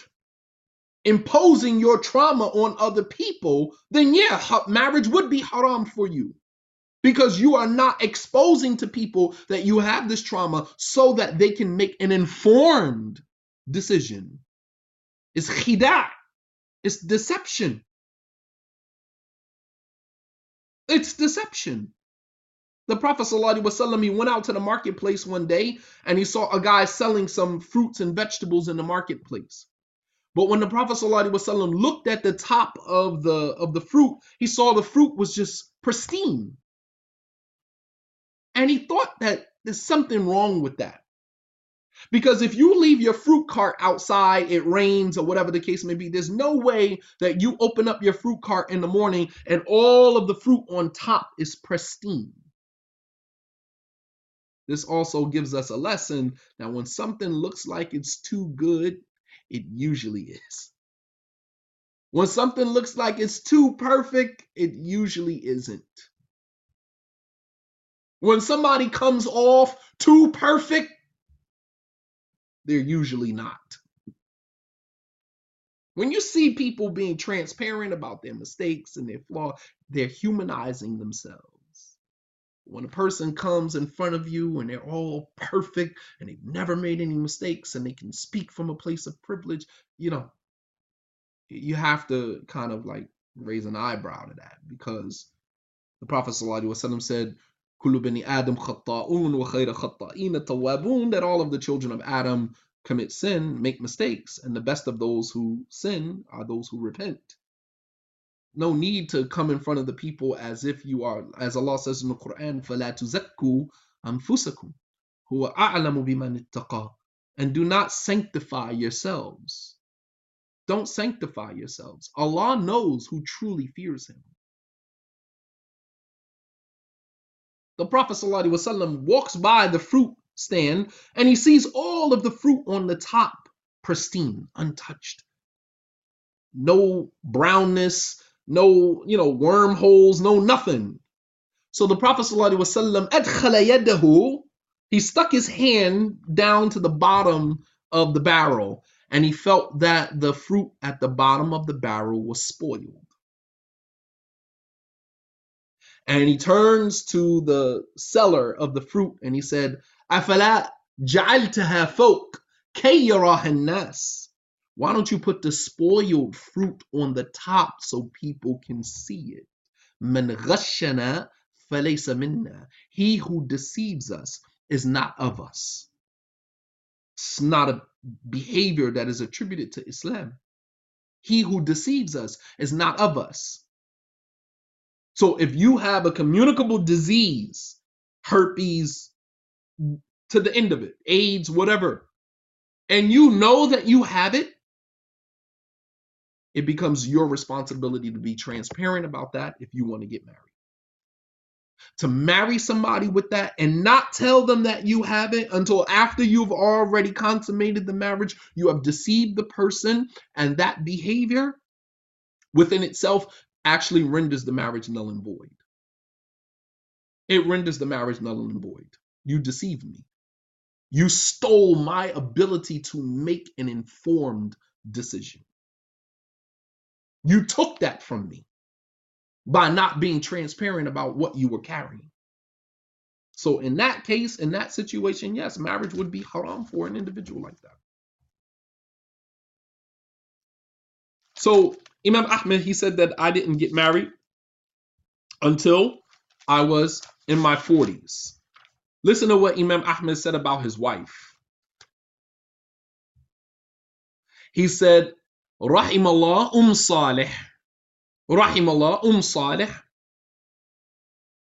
imposing your trauma on other people, then yeah, marriage would be haram for you. Because you are not exposing to people that you have this trauma so that they can make an informed decision. It's khida, it's deception. It's deception. The Prophet ﷺ, he went out to the marketplace one day and he saw a guy selling some fruits and vegetables in the marketplace. But when the Prophet ﷺ looked at the top of the of the fruit, he saw the fruit was just pristine. And he thought that there's something wrong with that. Because if you leave your fruit cart outside, it rains or whatever the case may be, there's no way that you open up your fruit cart in the morning and all of the fruit on top is pristine. This also gives us a lesson that when something looks like it's too good, it usually is. When something looks like it's too perfect, it usually isn't. When somebody comes off too perfect, they're usually not. When you see people being transparent about their mistakes and their flaws, they're humanizing themselves. When a person comes in front of you and they're all perfect and they've never made any mistakes and they can speak from a place of privilege, you know, you have to kind of like raise an eyebrow to that because the Prophet ﷺ said, "Kullu bani Adam khata'un wa khayra khata'ina tawwabun," that all of the children of Adam commit sin, make mistakes, and the best of those who sin are those who repent. No need to come in front of the people as if you are, as Allah says in the Quran, فَلَا تُزَكُّوا أَنفُسَكُمْ هُوَ أَعْلَمُ بِمَنِ اتَّقَى And do not sanctify yourselves. Don't sanctify yourselves. Allah knows who truly fears Him. the Prophet ﷺ walks by the fruit stand and he sees all of the fruit on the top, pristine, untouched. No brownness, no, you know, wormholes, no nothing. So the Prophet ﷺ, he stuck his hand down to the bottom of the barrel and he felt that the fruit at the bottom of the barrel was spoiled. And he turns to the seller of the fruit and he said, أفلا جعلتها فوق كي يراها الناس Why don't you put the spoiled fruit on the top so people can see it? من غشنا فليس منا. He who deceives us is not of us. It's not a behavior that is attributed to Islam. He who deceives us is not of us. So if you have a communicable disease, herpes, to the end of it, AIDS, whatever, and you know that you have it, it becomes your responsibility to be transparent about that if you want to get married. To marry somebody with that and not tell them that you have it until after you've already consummated the marriage, you have deceived the person, and that behavior within itself actually renders the marriage null and void. It renders the marriage null and void. You deceived me. You stole my ability to make an informed decision. You took that from me by not being transparent about what you were carrying. So, in that case, in that situation, yes, marriage would be haram for an individual like that. So, Imam Ahmed, he said that I didn't get married until I was in my 40s. Listen to what Imam Ahmed said about his wife. He said, رحم الله أم صالح رحم الله أم صالح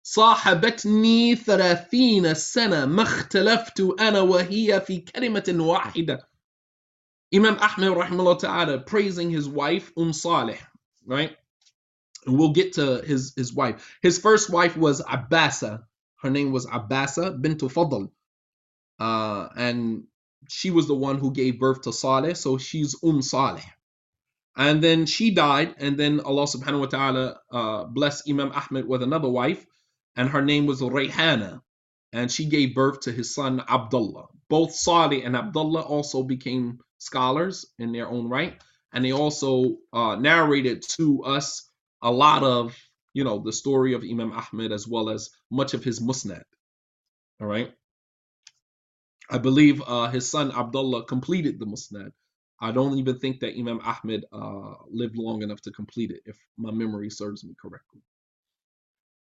صاحبتني ثلاثين سنة ما اختلفت أنا وهي في كلمة واحدة Imam Ahmed rahimahullah ta'ala praising his wife Umm Saleh, right? And we'll get to his, his wife. His first wife was Abbasa. Her name was Abbasa bint Fadl. Uh, and she was the one who gave birth to Saleh, so she's Umm Saleh. And then she died, and then Allah subhanahu wa ta'ala uh, blessed Imam Ahmed with another wife, and her name was Rayhana. And she gave birth to his son Abdullah. Both Saleh and Abdullah also became scholars in their own right, and they also uh, narrated to us a lot of you know the story of Imam Ahmed as well as much of his musnad. All right. I believe uh, his son Abdullah completed the musnad. I don't even think that Imam Ahmed uh, lived long enough to complete it, if my memory serves me correctly.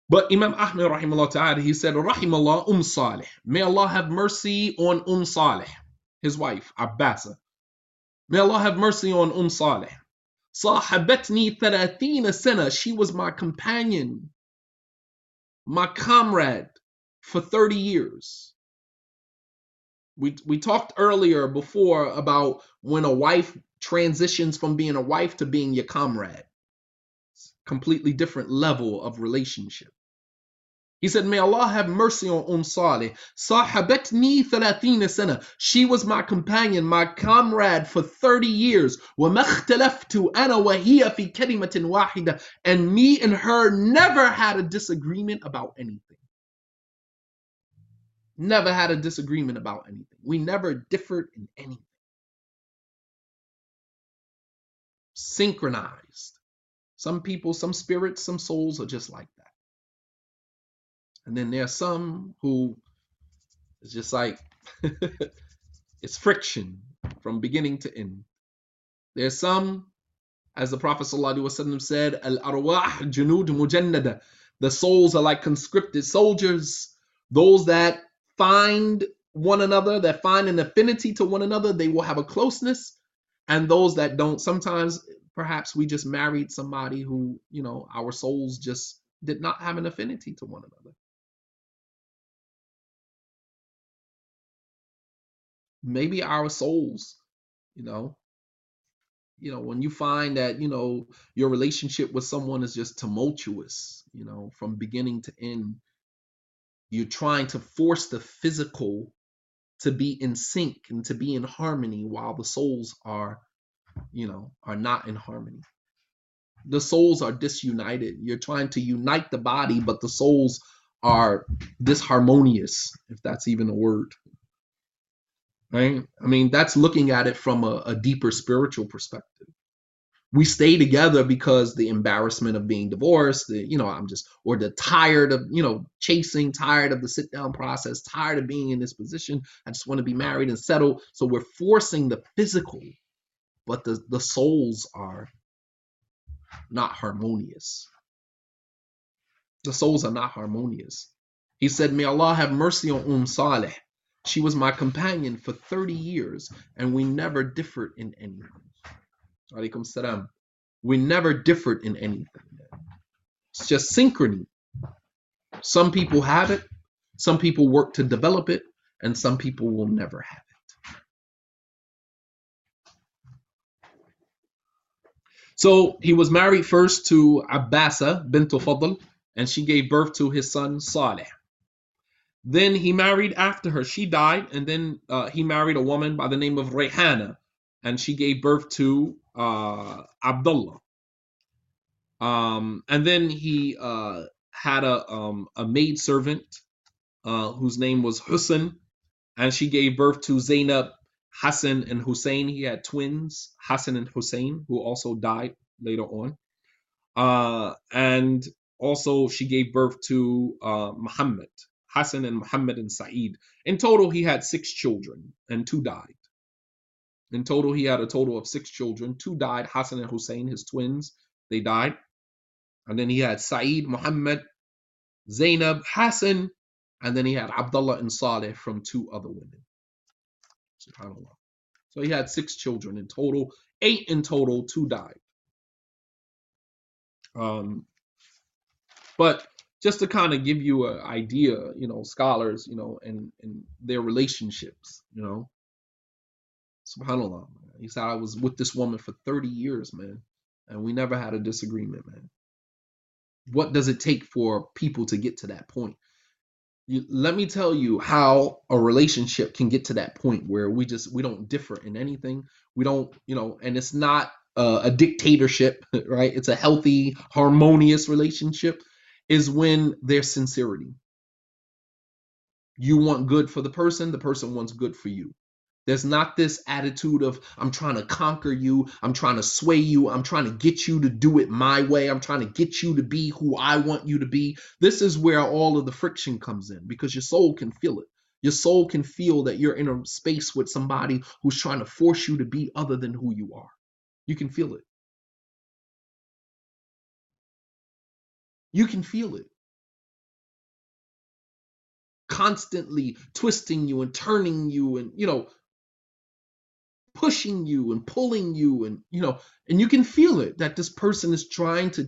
But Imam Ahmed rahimahullah ta'ala, he said, Rahimullah Um Salih. May Allah have mercy on Um Salih, his wife, Abbasa. May Allah have mercy on Um Salih. Sahabatni thalathina sana. She was my companion, my comrade for 30 years. We, we talked earlier before about when a wife transitions from being a wife to being your comrade Completely different level of relationship. He said, May Allah have mercy on Umm Saleh. Sahabatni 30 sana. She was my companion, my comrade for 30 years. وَمَا اخْتَلَفْتُ أَنَا وَهِيَ فِي كَلِمَةٍ وَاحِدَةٍ And me and her never had a disagreement about anything. Never had a disagreement about anything. We never differed in anything. Synchronized. some people, some spirits, some souls are just like that. And then there are some who it's just like it's friction from beginning to end. There's some, as the Prophet ﷺ said, Al arwah junud mujannada. The souls are like conscripted soldiers, those that find one another, that find an affinity to one another, they will have a closeness. And those that don't, sometimes perhaps we just married somebody who, you know, our souls just did not have an affinity to one another. maybe our souls you know you know when you find that you know your relationship with someone is just tumultuous you know from beginning to end you're trying to force the physical to be in sync and to be in harmony while the souls are you know are not in harmony the souls are disunited you're trying to unite the body but the souls are disharmonious if that's even a word right? I mean, that's looking at it from a, a deeper spiritual perspective. We stay together because the embarrassment of being divorced, the, you know, I'm just, or the tired of, you know, chasing, tired of the sit down process, tired of being in this position. I just want to be married and settle. So we're forcing the physical, but the, the souls are not harmonious. The souls are not harmonious. He said, May Allah have mercy on Umm Saleh. She was my companion for 30 years, and we never differed in anything. Alaikum salam. We never differed in anything. It's just synchrony. Some people have it, some people work to develop it, and some people will never have it. So he was married first to Abbasa bint Fadl, and she gave birth to his son Saleh. Then he married after her. She died, and then uh, he married a woman by the name of Rayhana, and she gave birth to uh, Abdullah. Um, and then he uh, had a um, a maid servant uh, whose name was Hussein, and she gave birth to Zainab, Hassan, and Hussein. He had twins, Hassan and Hussein, who also died later on. Uh, and also, she gave birth to uh, Muhammad, Hassan and Muhammad and Sa'id. In total, he had six children, and two died. In total, he had a total of six children. Two died, Hassan and Hussein, his twins, they died. And then he had Sa'id, Muhammad, Zainab, Hassan, and then he had Abdullah and Saleh from two other women. SubhanAllah. So he had six children in total, eight in total, two died. Um, but just to kind of give you an idea, you know, scholars, you know, and and their relationships, you know. Subhanallah. Man. He said I was with this woman for 30 years, man, and we never had a disagreement, man. What does it take for people to get to that point? You, let me tell you how a relationship can get to that point where we just we don't differ in anything. We don't, you know, and it's not uh, a dictatorship, right? It's a healthy, harmonious relationship is when there's sincerity. You want good for the person, the person wants good for you. There's not this attitude of, I'm trying to conquer you, I'm trying to sway you, I'm trying to get you to do it my way, I'm trying to get you to be who I want you to be. This is where all of the friction comes in because your soul can feel it. Your soul can feel that you're in a space with somebody who's trying to force you to be other than who you are. You can feel it. You can feel it. Constantly twisting you and turning you and, you know, pushing you and pulling you and, you know, and you can feel it that this person is trying to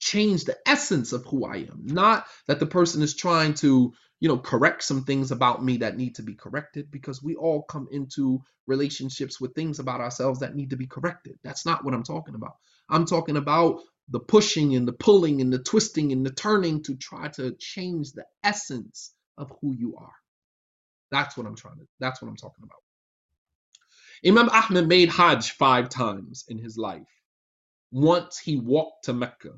change the essence of who I am. Not that the person is trying to, you know, correct some things about me that need to be corrected because we all come into relationships with things about ourselves that need to be corrected. That's not what I'm talking about. I'm talking about the pushing and the pulling and the twisting and the turning to try to change the essence of who you are. That's what I'm trying to, that's what I'm talking about. Imam Ahmed made Hajj five times in his life. Once he walked to Mecca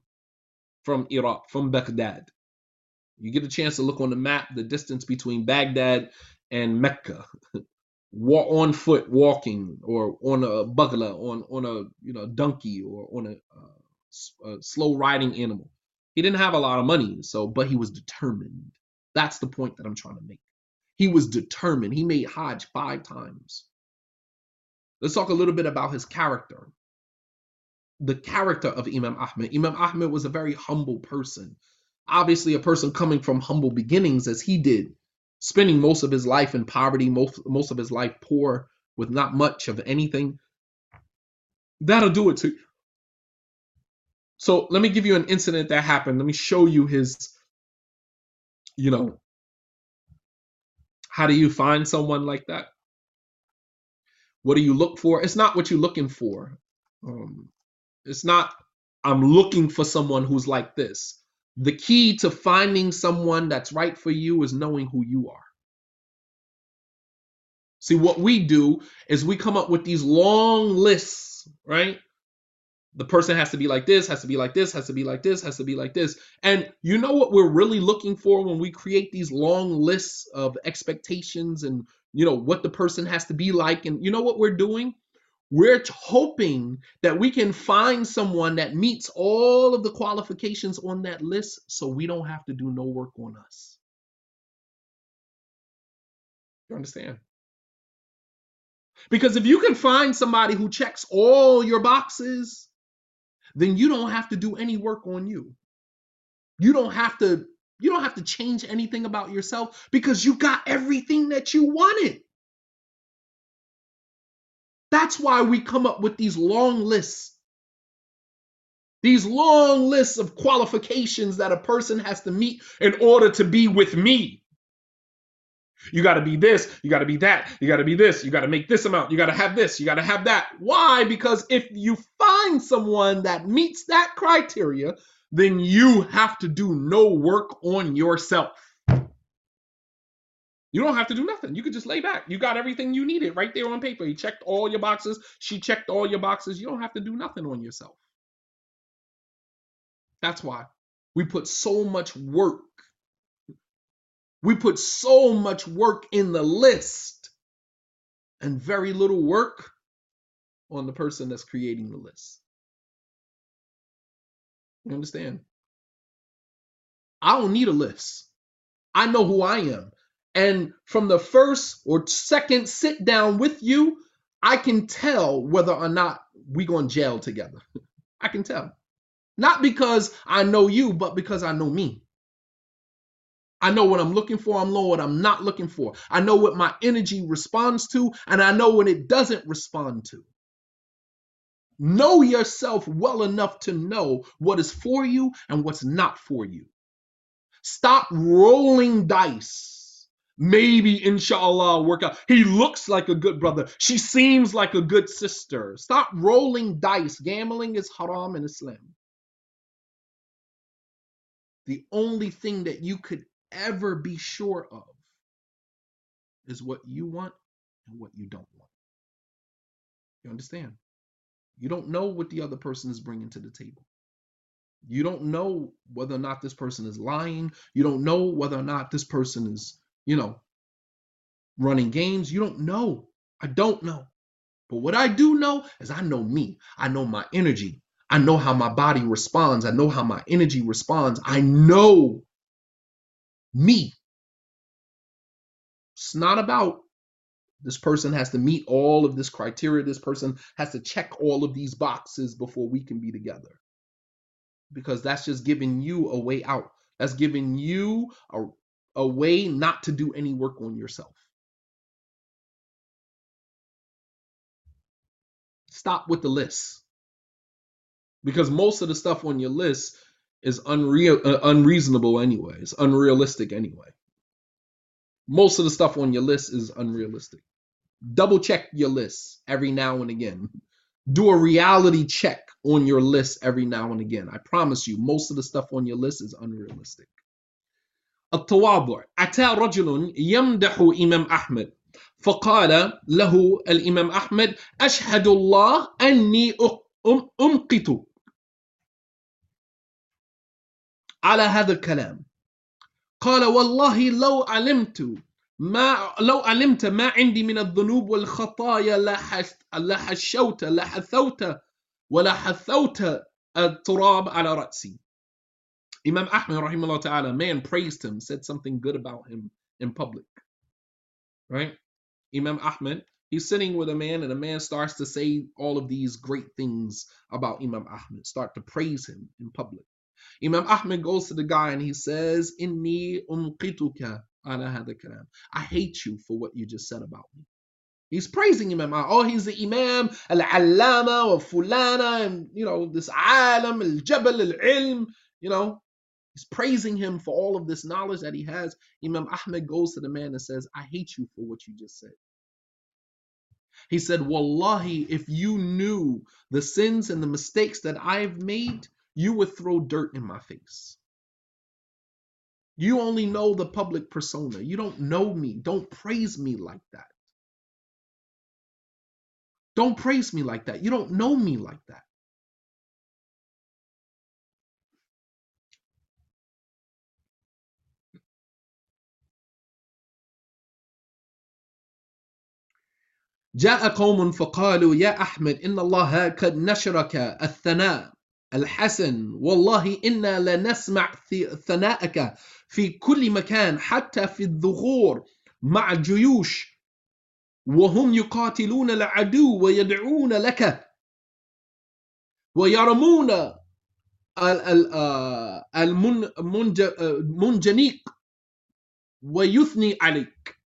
from Iraq, from Baghdad. You get a chance to look on the map, the distance between Baghdad and Mecca. On foot, walking, or on a bugla, on on a you know donkey, or on a, uh, a slow riding animal. He didn't have a lot of money, so but he was determined. That's the point that I'm trying to make. He was determined. He made Hajj five times. Let's talk a little bit about his character. The character of Imam Ahmed. Imam Ahmed was a very humble person. Obviously, a person coming from humble beginnings as he did, spending most of his life in poverty, most, most of his life poor, with not much of anything. That'll do it to you. So let me give you an incident that happened. Let me show you his, you know, how do you find someone like that? What do you look for? It's not what you're looking for. Um, it's not, I'm looking for someone who's like this. The key to finding someone that's right for you is knowing who you are. See, what we do is we come up with these long lists, right? The person has to be like this, has to be like this, has to be like this, has to be like this. And you know what we're really looking for when we create these long lists of expectations and, you know, what the person has to be like. And you know what we're doing? We're hoping that we can find someone that meets all of the qualifications on that list so we don't have to do no work on us. You understand? Because if you can find somebody who checks all your boxes, then you don't have to do any work on you. You don't have to you don't have to change anything about yourself because you got everything that you wanted. That's why we come up with these long lists. These long lists of qualifications that a person has to meet in order to be with me. You got to be this, you got to be that, you got to be this, you got to make this amount, you got to have this, you got to have that. Why? Because if you find someone that meets that criteria, then you have to do no work on yourself. You don't have to do nothing. You could just lay back. You got everything you needed right there on paper. You checked all your boxes. She checked all your boxes. You don't have to do nothing on yourself. That's why we put so much work. We put so much work in the list and very little work on the person that's creating the list. You understand? I don't need a list. I know who I am. And from the first or second sit down with you, I can tell whether or not we're going to jail together. I can tell. Not because I know you, but because I know me. I know what I'm looking for. I know what I'm not looking for. I know what my energy responds to, and I know when it doesn't respond to. Know yourself well enough to know what is for you and what's not for you. Stop rolling dice. Maybe, inshallah, work out. He looks like a good brother. She seems like a good sister. Stop rolling dice. Gambling is haram in Islam. The only thing that you could ever be sure of is what you want and what you don't want. You understand? You don't know what the other person is bringing to the table. You don't know whether or not this person is lying. You don't know whether or not this person is, you know, running games. You don't know. I don't know. But what I do know is I know me. I know my energy. I know how my body responds. I know how my energy responds. I know me. It's not about this person has to meet all of this criteria. This person has to check all of these boxes before we can be together. Because that's just giving you a way out. That's giving you a, a way not to do any work on yourself. Stop with the list. Because most of the stuff on your list is unreal, uh, unreasonable anyway. It's unrealistic anyway Most of the stuff on your list is unrealistic. Double check your list every now and again. Do a reality check on your list every now and again. I promise you, most of the stuff on your list is unrealistic. التواضع أتى رجل يمدح إمام أحمد فقال له الإمام أحمد أشهد الله أني أم- أمقت على هذا الكلام قال والله لو علمت ما لو علمت ما عندي من الذنوب والخطايا لحش لحشوت لحثوت ولا حثوت التراب على رأسي Imam Ahmed rahimahullah ta'ala, man praised him, said something good about him in public. Right? Imam Ahmed, he's sitting with a man, and a man starts to say all of these great things about Imam Ahmed, start to praise him in public. Imam Ahmed goes to the guy and he says, Inni umqituka ala hada kalam. I hate you for what you just said about me. He's praising Imam Ahmed. Oh, he's the Imam, al-Allama, or Fulana, and you know, this alam, al-Jabal, al-Ilm, you know. He's praising him for all of this knowledge that he has. Imam Ahmed goes to the man and says, I hate you for what you just said. He said, Wallahi, if you knew the sins and the mistakes that I've made, you would throw dirt in my face. You only know the public persona. You don't know me. Don't praise me like that. Don't praise me like that. You don't know me like that. جاء قوم فقالوا يا أحمد إن الله قد نشرك الثناء الحسن والله إنا لنسمع ثناءك في كل مكان حتى في الظهور مع الجيوش وهم يقاتلون العدو ويدعون لك. ويرمون ال- ال- المن- منج- المنجنيق ويثني عليك.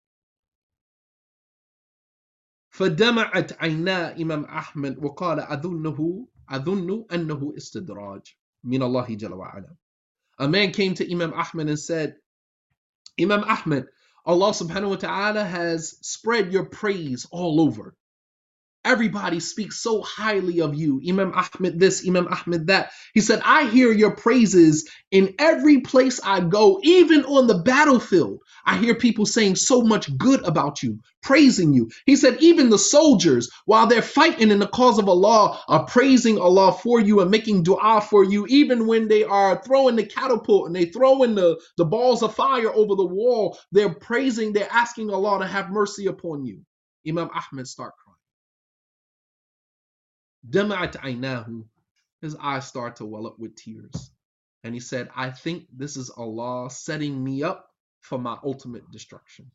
فدمعت عينا إمام أحمد وقال أظنه أظن أنه استدراج من الله جل وعلا. A man came to Imam Ahmad and said, Imam Ahmad, Allah subhanahu wa ta'ala has spread your praise all over. Everybody speaks so highly of you. Imam Ahmed this, Imam Ahmed that. He said, I hear your praises in every place I go, even on the battlefield. I hear people saying so much good about you, praising you. He said, even the soldiers, while they're fighting in the cause of Allah, are praising Allah for you and making dua for you, even when they are throwing the catapult and they throwing the, the balls of fire over the wall. They're praising, they're asking Allah to have mercy upon you. Imam Ahmed start crying. Dama'at aynahu. His eyes start to well up with tears. And he said, I think this is Allah setting me up for my ultimate destruction.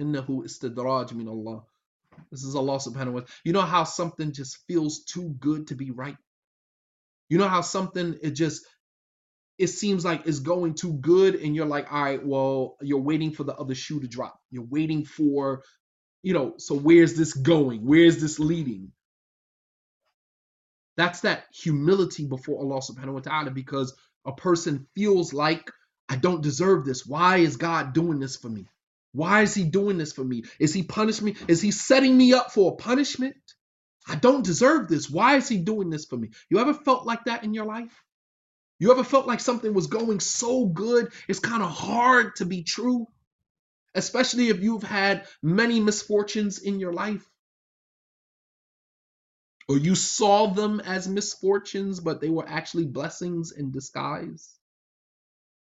Innahu istidraj min Allah. This is Allah subhanahu wa ta'ala. You know how something just feels too good to be right? You know how something it just it seems like it's going too good and you're like, all right, well, you're waiting for the other shoe to drop. You're waiting for, you know, so where's this going? Where's this leading? That's that humility before Allah subhanahu wa ta'ala because a person feels like I don't deserve this. Why is God doing this for me? Why is he doing this for me? Is he punishing me? Is he setting me up for a punishment? I don't deserve this. Why is he doing this for me? You ever felt like that in your life? You ever felt like something was going so good, it's kind of hard to be true? Especially if you've had many misfortunes in your life. Or you saw them as misfortunes, but they were actually blessings in disguise.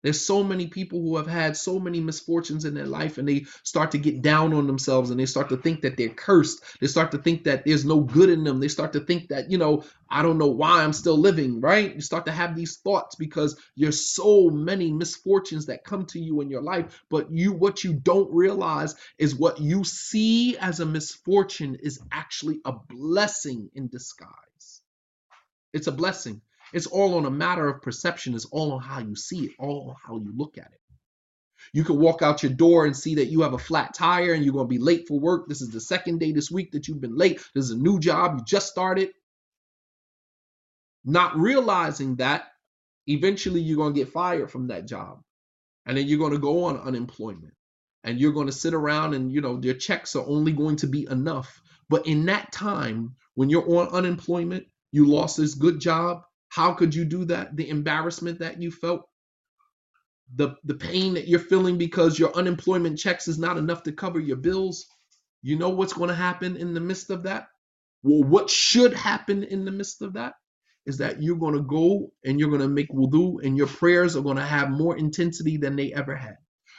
There's so many people who have had so many misfortunes in their life and they start to get down on themselves and they start to think that they're cursed. They start to think that there's no good in them. They start to think that, you know, I don't know why I'm still living, right? You start to have these thoughts because there's so many misfortunes that come to you in your life, but you what you don't realize is what you see as a misfortune is actually a blessing in disguise. It's a blessing. It's all on a matter of perception. It's all on how you see it, all on how you look at it. You can walk out your door and see that you have a flat tire and you're going to be late for work. This is the second day this week that you've been late. This is a new job. You just started. Not realizing that eventually you're going to get fired from that job. And then you're going to go on unemployment. and you're going to sit around and you know your checks are only going to be enough but in that time when you're on unemployment you lost this good job how could you do that the embarrassment that you felt the the pain that you're feeling because your unemployment checks is not enough to cover your bills you know what's going to happen in the midst of that well what should happen in the midst of that is that you're going to go and you're going to make wudu and your prayers are going to have more intensity than they ever had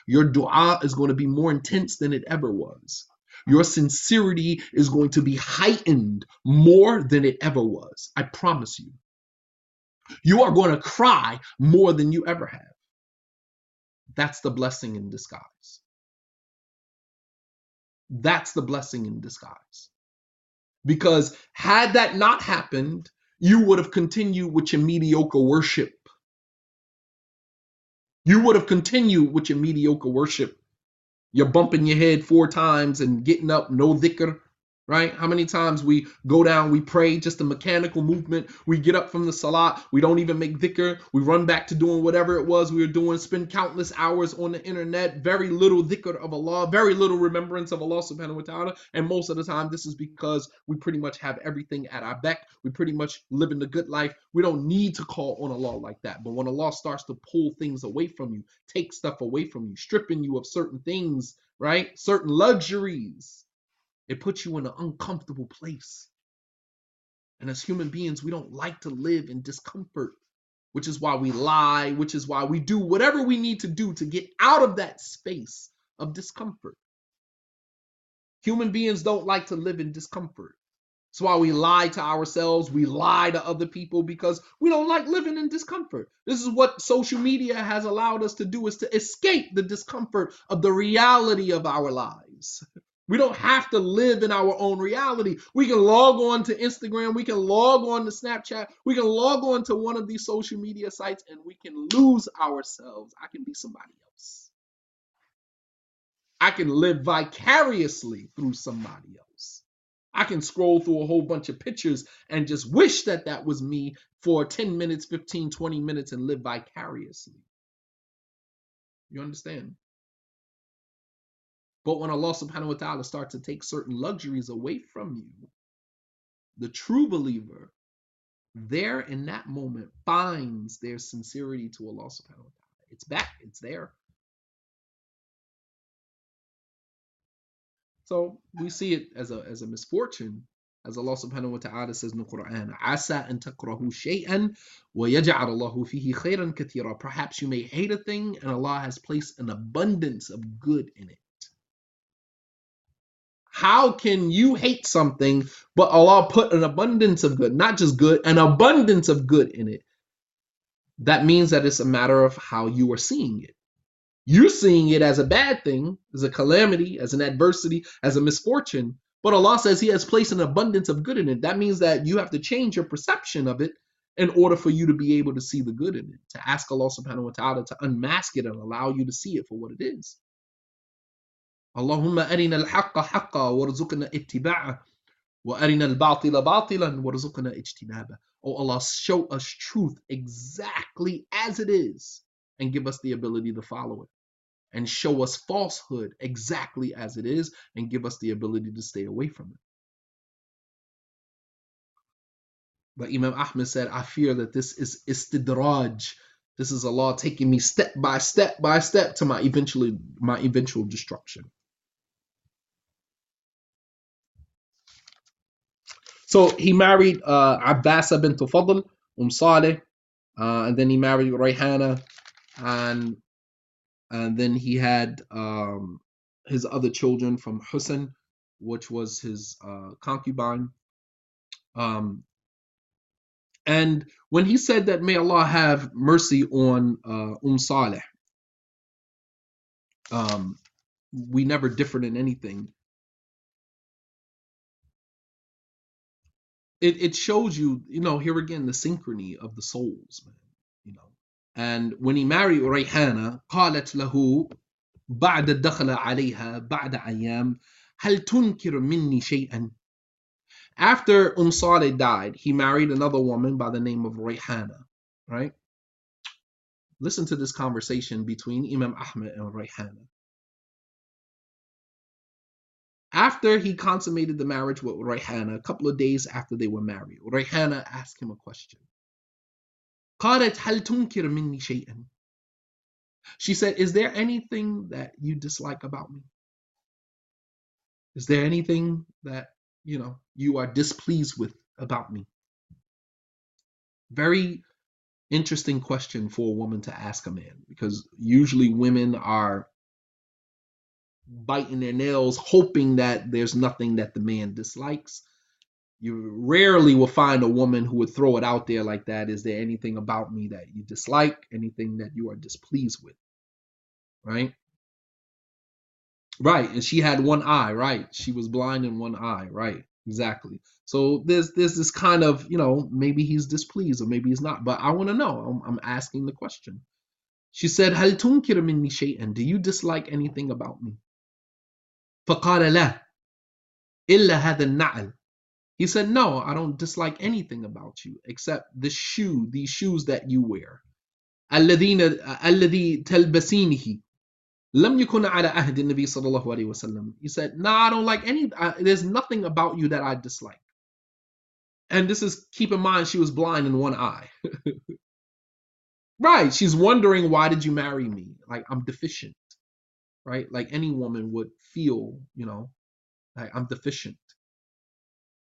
your dua is going to be more intense than it ever was. Your sincerity is going to be heightened more than it ever was. I promise you. You are going to cry more than you ever have. That's the blessing in disguise. That's the blessing in disguise. Because had that not happened, you would have continued with your mediocre worship you would have continued with your mediocre worship. You're bumping your head four times and getting up, no dhikr, right? How many times we go down, we pray, just a mechanical movement. We get up from the salat, we don't even make dhikr. We run back to doing whatever it was we were doing, spend countless hours on the internet, very little dhikr of Allah, very little remembrance of Allah subhanahu wa ta'ala. And most of the time, this is because we pretty much have everything at our back. We pretty much live in the good life. We don't need to call on Allah like that. But when Allah starts to pull things away from you, take stuff away from you, stripping you of certain things, right? Certain luxuries it puts you in an uncomfortable place. And as human beings, we don't like to live in discomfort, which is why we lie, which is why we do whatever we need to do to get out of that space of discomfort. Human beings don't like to live in discomfort. That's why we lie to ourselves, we lie to other people because we don't like living in discomfort. This is what social media has allowed us to do is to escape the discomfort of the reality of our lives. We don't have to live in our own reality. We can log on to Instagram, we can log on to Snapchat, we can log on to one of these social media sites and we can lose ourselves. I can be somebody else. I can live vicariously through somebody else. I can scroll through a whole bunch of pictures and just wish that that was me for 10 minutes, 15, 20 minutes and live vicariously. You understand? But when Allah subhanahu wa ta'ala starts to take certain luxuries away from you, the true believer there in that moment finds their sincerity to Allah subhanahu wa ta'ala. It's back, it's there. So we see it as a as a misfortune, as Allah subhanahu wa ta'ala says in the Quran, Asa an takrahu shay'an wa Allahu fihi khayran kathira. Perhaps you may hate a thing and Allah has placed an abundance of good in it. How can you hate something, but Allah put an abundance of good, not just good, an abundance of good in it? That means that it's a matter of how you are seeing it. You're seeing it as a bad thing, as a calamity, as an adversity, as a misfortune. But Allah says He has placed an abundance of good in it. That means that you have to change your perception of it in order for you to be able to see the good in it, to ask Allah subhanahu wa ta'ala to unmask it and allow you to see it for what it is. اللهم أرنا الحق حقا وارزقنا اتباعه وأرنا الباطل باطلا وارزقنا اجتنابه Oh Allah, show us truth exactly as it is and give us the ability to follow it. And show us falsehood exactly as it is and give us the ability to stay away from it. But Imam Ahmed said, I fear that this is istidraj. This is Allah taking me step by step by step to my eventually my eventual destruction. So he married uh, Abbasa bint Fadl, Um Saleh, uh, and then he married Rayhana, and and then he had um, his other children from Hussein, which was his uh, concubine. Um, and when he said that, may Allah have mercy on uh, Umm Saleh, um, we never differed in anything. it, it shows you, you know, here again the synchrony of the souls, man. You know. And when he married Rayhana, قالت له بعد الدخل عليها بعد أيام هل تنكر مني شيئا After Umm Saleh died, he married another woman by the name of Rayhana, right? Listen to this conversation between Imam Ahmed and Rayhana. After he consummated the marriage with Rayhana, a couple of days after they were married, Rayhana asked him a question. قالت هل تنكر مني شيئا? She said, Is there anything that you dislike about me? Is there anything that you know you are displeased with about me? Very interesting question for a woman to ask a man because usually women are biting their nails, hoping that there's nothing that the man dislikes. You rarely will find a woman who would throw it out there like that. Is there anything about me that you dislike? Anything that you are displeased with? Right? Right. And she had one eye, right? She was blind in one eye, right? Exactly. So there's there's this kind of, you know, maybe he's displeased or maybe he's not. But I want to know. I'm, I'm asking the question. She said, Hal tunkir minni shay'an? Do you dislike anything about me? فقال لا إلا هذا النعل he said no i don't dislike anything about you except this shoe these shoes that you wear الذين الذي تلبسينه لم يكن على عهد النبي صلى الله عليه وسلم he said no i don't like any I, there's nothing about you that i dislike and this is keep in mind she was blind in one eye right she's wondering why did you marry me like i'm deficient right? Like any woman would feel you know like i'm deficient.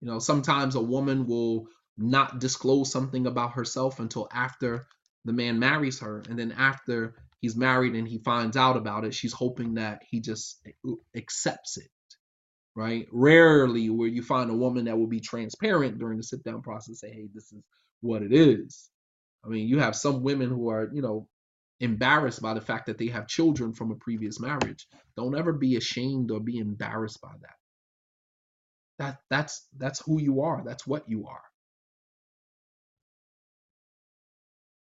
You know sometimes a woman will not disclose something about herself until after the man marries her and then after he's married and he finds out about it she's hoping that he just accepts it right? Rarely where you find a woman that will be transparent during the sit down process say hey this is what it is. I mean you have some women who are you know embarrassed by the fact that they have children from a previous marriage. Don't ever be ashamed or be embarrassed by that. That that's that's who you are. That's what you are.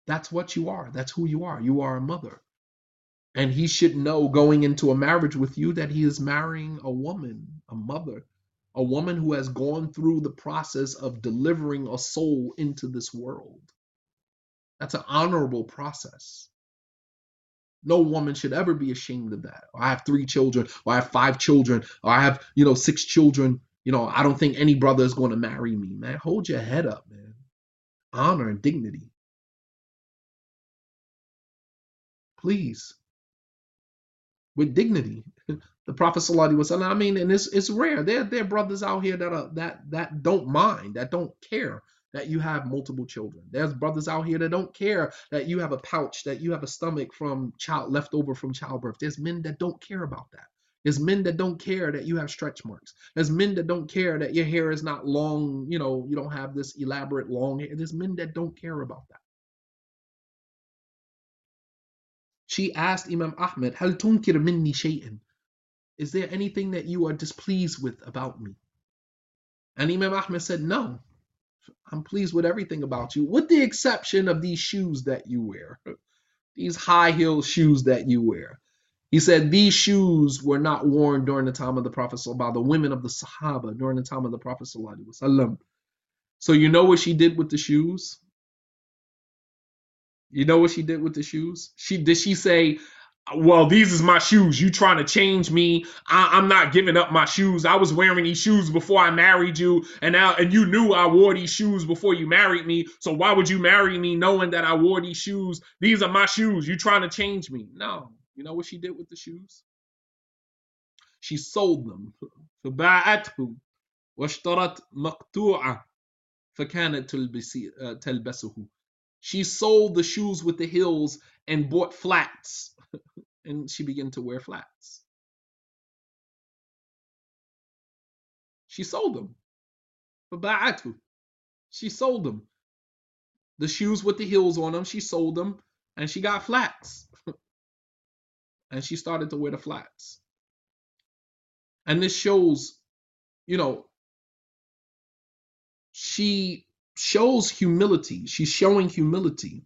That's what you are. That's who you are. You are a mother. And he should know going into a marriage with you that he is marrying a woman a mother a woman who has gone through the process of delivering a soul into this world. That's an honorable process no woman should ever be ashamed of that. I have three children or i have five children or i have you know six children. You know i don't think any brother is going to marry me man. Hold your head up man. Honor and dignity. Please. With dignity. The prophet sallallahu alaihi wasallam i mean and it's it's rare. There there are brothers out here that are that that don't mind that don't care that you have multiple children. There's brothers out here that don't care that you have a pouch that you have a stomach from child left over from childbirth. There's men that don't care about that. There's men that don't care that you have stretch marks. There's men that don't care that your hair is not long you know you don't have this elaborate long hair. There's men that don't care about that. She asked imam ahmed hal tunkir minni shay'an is there anything that you are displeased with about me? And imam ahmed said no I'm pleased with everything about you, with the exception of these shoes that you wear, these high heel shoes that you wear. He said these shoes were not worn during the time of the Prophet by the women of the Sahaba during the time of the Prophet. So you know what she did with the shoes? You know what she did with the shoes? She did she say, well, these is my shoes. You trying to change me? I, am not giving up my shoes. I was wearing these shoes before I married you, and now and you knew I wore these shoes before you married me. So why would you marry me knowing that I wore these shoes? These are my shoes. You trying to change me? No. You know what she did with the shoes? She sold them. فباعته واشترت مقطوعة فكانت تلبسه. She sold the shoes with the heels and bought flats and she began to wear flats. She sold them. Baba'atu. She sold them. The shoes with the heels on them, she sold them and she got flats. and she started to wear the flats. And this shows, you know, she shows humility. She's showing humility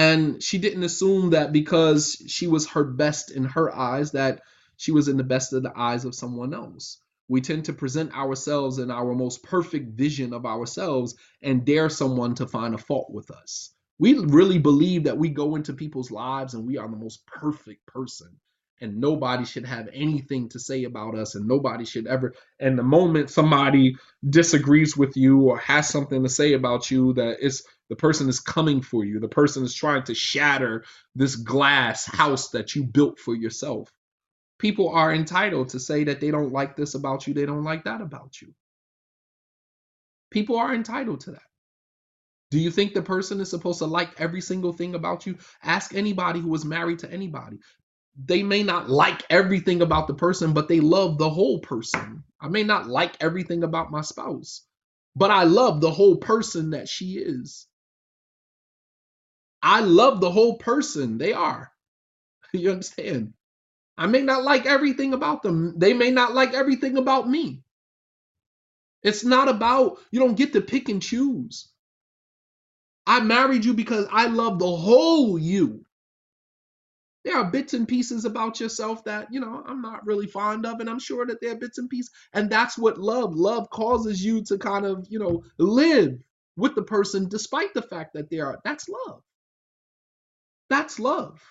and she didn't assume that because she was her best in her eyes that she was in the best of the eyes of someone else. We tend to present ourselves in our most perfect vision of ourselves and dare someone to find a fault with us. We really believe that we go into people's lives and we are the most perfect person and nobody should have anything to say about us and nobody should ever and the moment somebody disagrees with you or has something to say about you that it's the person is coming for you. The person is trying to shatter this glass house that you built for yourself. People are entitled to say that they don't like this about you they don't like that about you. People are entitled to that. Do you think the person is supposed to like every single thing about you? Ask anybody who is married to anybody they may not like everything about the person, but they love the whole person. I may not like everything about my spouse, but I love the whole person that she is. I love the whole person they are. You understand? I may not like everything about them. They may not like everything about me. It's not about, you don't get to pick and choose. I married you because I love the whole you. There are bits and pieces about yourself that, you know, I'm not really fond of, and I'm sure that there are bits and pieces. And that's what love, love causes you to kind of, you know, live with the person despite the fact that they are, that's love. That's love.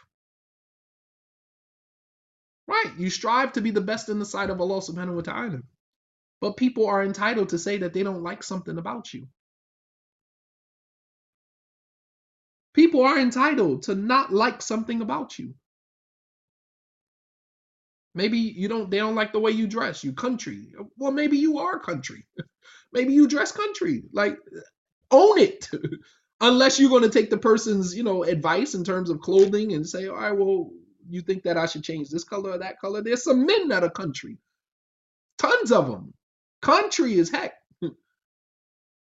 Right. You strive to be the best in the sight of Allah subhanahu wa ta'ala. But people are entitled to say that they don't like something about you. People are entitled to not like something about you. Maybe you don't they don't like the way you dress. You country. Well, maybe you are country. maybe you dress country. Like own it. Unless you're going to take the person's, you know, advice in terms of clothing and say, "All right, well, you think that I should change this color or that color?" There's some men that are country. Tons of them. Country as heck.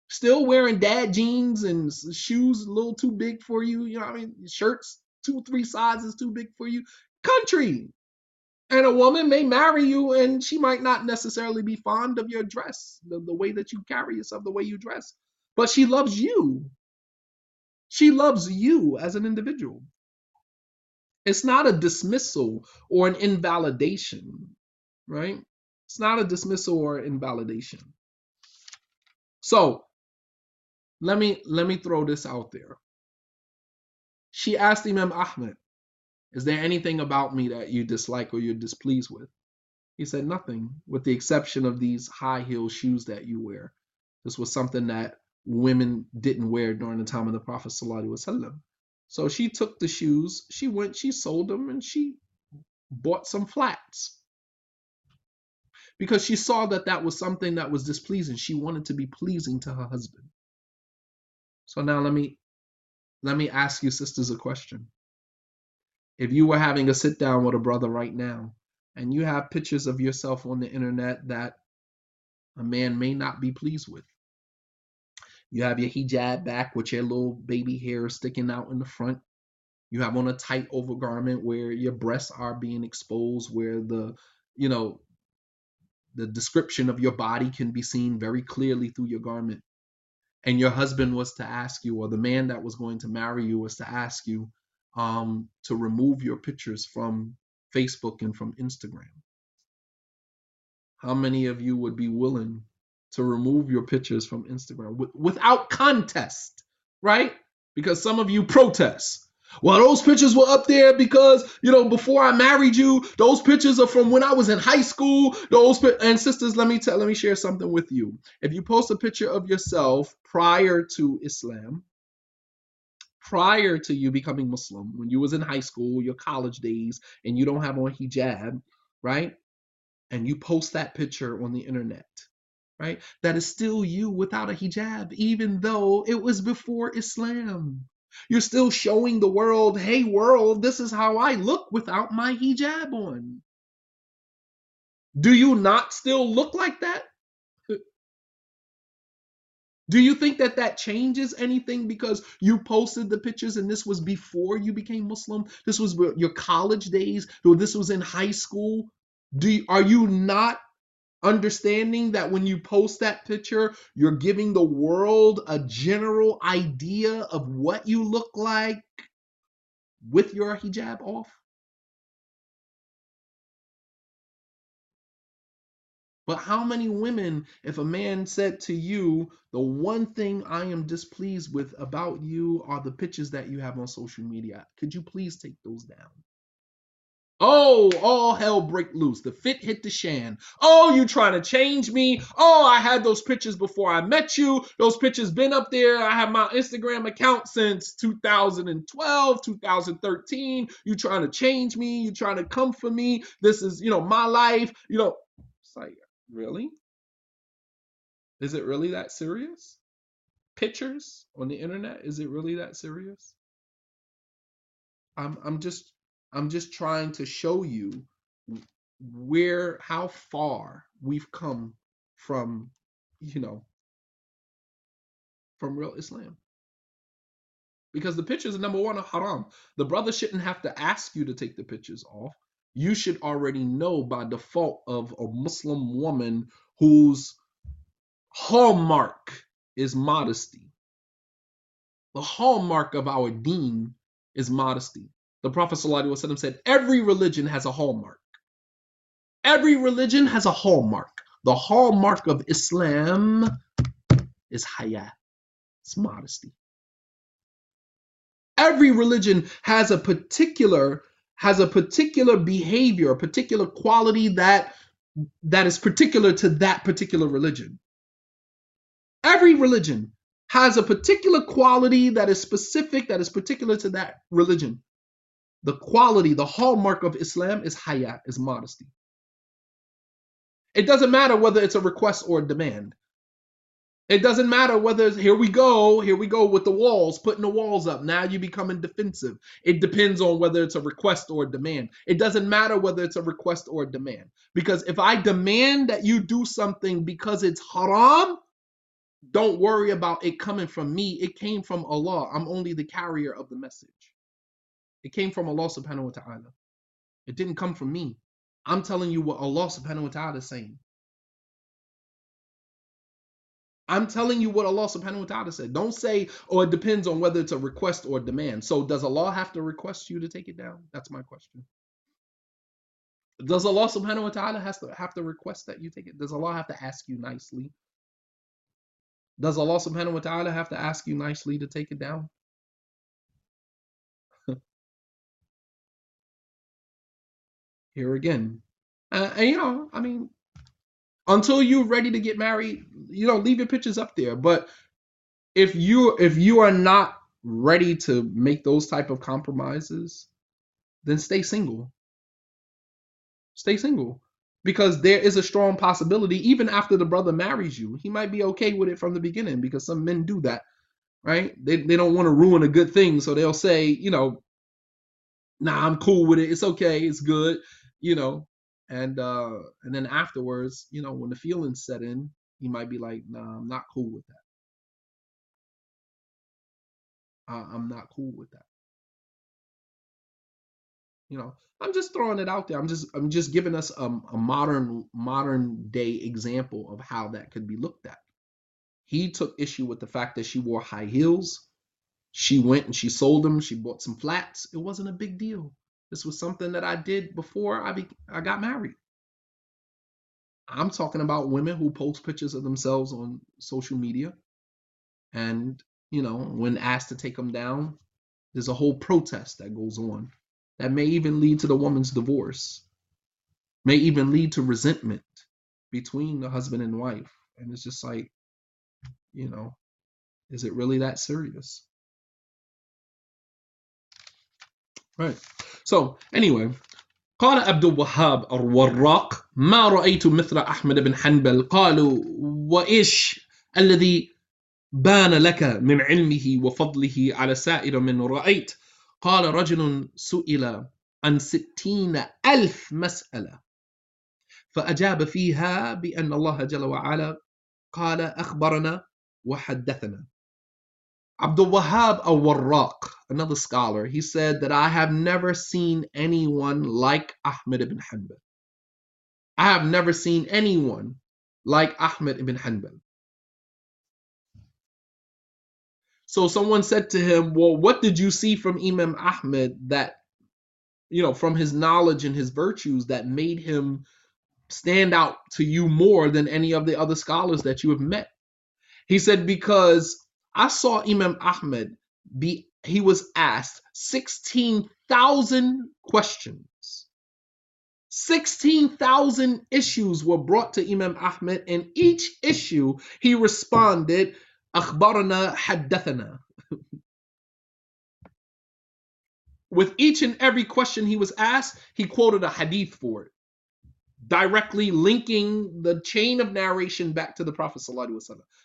Still wearing dad jeans and shoes a little too big for you. You know what I mean? Shirts two, three sizes too big for you. Country. And a woman may marry you and she might not necessarily be fond of your dress, the, the way that you carry yourself, the way you dress, but she loves you. She loves you as an individual. It's not a dismissal or an invalidation, right? It's not a dismissal or invalidation. So let me let me throw this out there. She asked Imam Ahmed, is there anything about me that you dislike or you're displeased with? He said, Nothing, with the exception of these high heel shoes that you wear. This was something that women didn't wear during the time of the Prophet. ﷺ. So she took the shoes, she went, she sold them, and she bought some flats because she saw that that was something that was displeasing. She wanted to be pleasing to her husband. So now let me let me ask you sisters a question if you were having a sit down with a brother right now and you have pictures of yourself on the internet that a man may not be pleased with, you have your hijab back with your little baby hair sticking out in the front. You have on a tight overgarment where your breasts are being exposed, where the, you know, the description of your body can be seen very clearly through your garment. And your husband was to ask you, or the man that was going to marry you was to ask you, um, to remove your pictures from Facebook and from Instagram? How many of you would be willing to remove your pictures from Instagram with, without contest, right? Because some of you protest. Well, those pictures were up there because, you know, before I married you, those pictures are from when I was in high school. Those and sisters, let me tell, let me share something with you. If you post a picture of yourself prior to Islam, prior to you becoming Muslim, when you was in high school, your college days, and you don't have on hijab, right? And you post that picture on the internet, right? That is still you without a hijab, even though it was before Islam. You're still showing the world, hey, world, this is how I look without my hijab on. Do you not still look like that? Do you think that that changes anything because you posted the pictures and this was before you became Muslim? This was your college days, or this was in high school? Do you, are you not understanding that when you post that picture, you're giving the world a general idea of what you look like with your hijab off? But how many women, if a man said to you, the one thing I am displeased with about you are the pictures that you have on social media, could you please take those down? Oh, all hell break loose. The fit hit the shan. Oh, you trying to change me? Oh, I had those pictures before I met you. Those pictures been up there. I have my Instagram account since 2012, 2013. You trying to change me? You trying to come for me? This is, you know, my life. You know, it's like, really? Is it really that serious? Pictures on the internet? Is it really that serious? I'm I'm just I'm just trying to show you where how far we've come from you know from real Islam because the pictures are number one are haram. The brother shouldn't have to ask you to take the pictures off. You should already know by default of a Muslim woman whose hallmark is modesty. The hallmark of our deen is modesty. The Prophet ﷺ said, Every religion has a hallmark. Every religion has a hallmark. The hallmark of Islam is haya, it's modesty. Every religion has a particular has a particular behavior, a particular quality that that is particular to that particular religion. Every religion has a particular quality that is specific, that is particular to that religion. The quality, the hallmark of Islam is haya, is modesty. It doesn't matter whether it's a request or a demand. It doesn't matter whether here we go, here we go with the walls, putting the walls up. Now you're becoming defensive. It depends on whether it's a request or a demand. It doesn't matter whether it's a request or a demand. Because if I demand that you do something because it's haram, don't worry about it coming from me. It came from Allah. I'm only the carrier of the message. It came from Allah subhanahu wa ta'ala. It didn't come from me. I'm telling you what Allah subhanahu wa ta'ala is saying. I'm telling you what Allah subhanahu wa ta'ala said. Don't say, oh, it depends on whether it's a request or a demand. So does Allah have to request you to take it down? That's my question. Does Allah subhanahu wa ta'ala has to have to request that you take it? Does Allah have to ask you nicely? Does Allah subhanahu wa ta'ala have to ask you nicely to take it down? Here again. Uh, and you know, I mean, until you're ready to get married, you know, leave your pictures up there. But if you if you are not ready to make those type of compromises, then stay single. Stay single. Because there is a strong possibility, even after the brother marries you, he might be okay with it from the beginning because some men do that, right? They, they don't want to ruin a good thing. So they'll say, you know, nah, I'm cool with it. It's okay. It's good, you know. And uh and then afterwards, you know, when the feelings set in, he might be like, nah, I'm not cool with that. I, I'm not cool with that. You know, I'm just throwing it out there. I'm just I'm just giving us a, a modern modern day example of how that could be looked at. He took issue with the fact that she wore high heels. She went and she sold them. She bought some flats. It wasn't a big deal. This was something that I did before I be, I got married. I'm talking about women who post pictures of themselves on social media, and you know, when asked to take them down, there's a whole protest that goes on that may even lead to the woman's divorce, may even lead to resentment between the husband and wife. And it's just like, you know, is it really that serious? Right. So, anyway, قال عبد الوهاب الوراق ما رأيت مثل أحمد بن حنبل؟ قالوا وإيش الذي بان لك من علمه وفضله على سائر من رأيت؟ قال رجل سئل عن ستين ألف مسألة فأجاب فيها بأن الله جل وعلا قال أخبرنا وحدثنا. Abdul Wahab al Warraq, another scholar, he said that I have never seen anyone like Ahmed ibn Hanbal. I have never seen anyone like Ahmed ibn Hanbal. So someone said to him, Well, what did you see from Imam Ahmed that, you know, from his knowledge and his virtues that made him stand out to you more than any of the other scholars that you have met? He said, Because I saw Imam Ahmed be he was asked 16,000 questions. 16,000 issues were brought to Imam Ahmed, and each issue he responded, Akhbarana haddathana. With each and every question he was asked, he quoted a hadith for it directly linking the chain of narration back to the Prophet.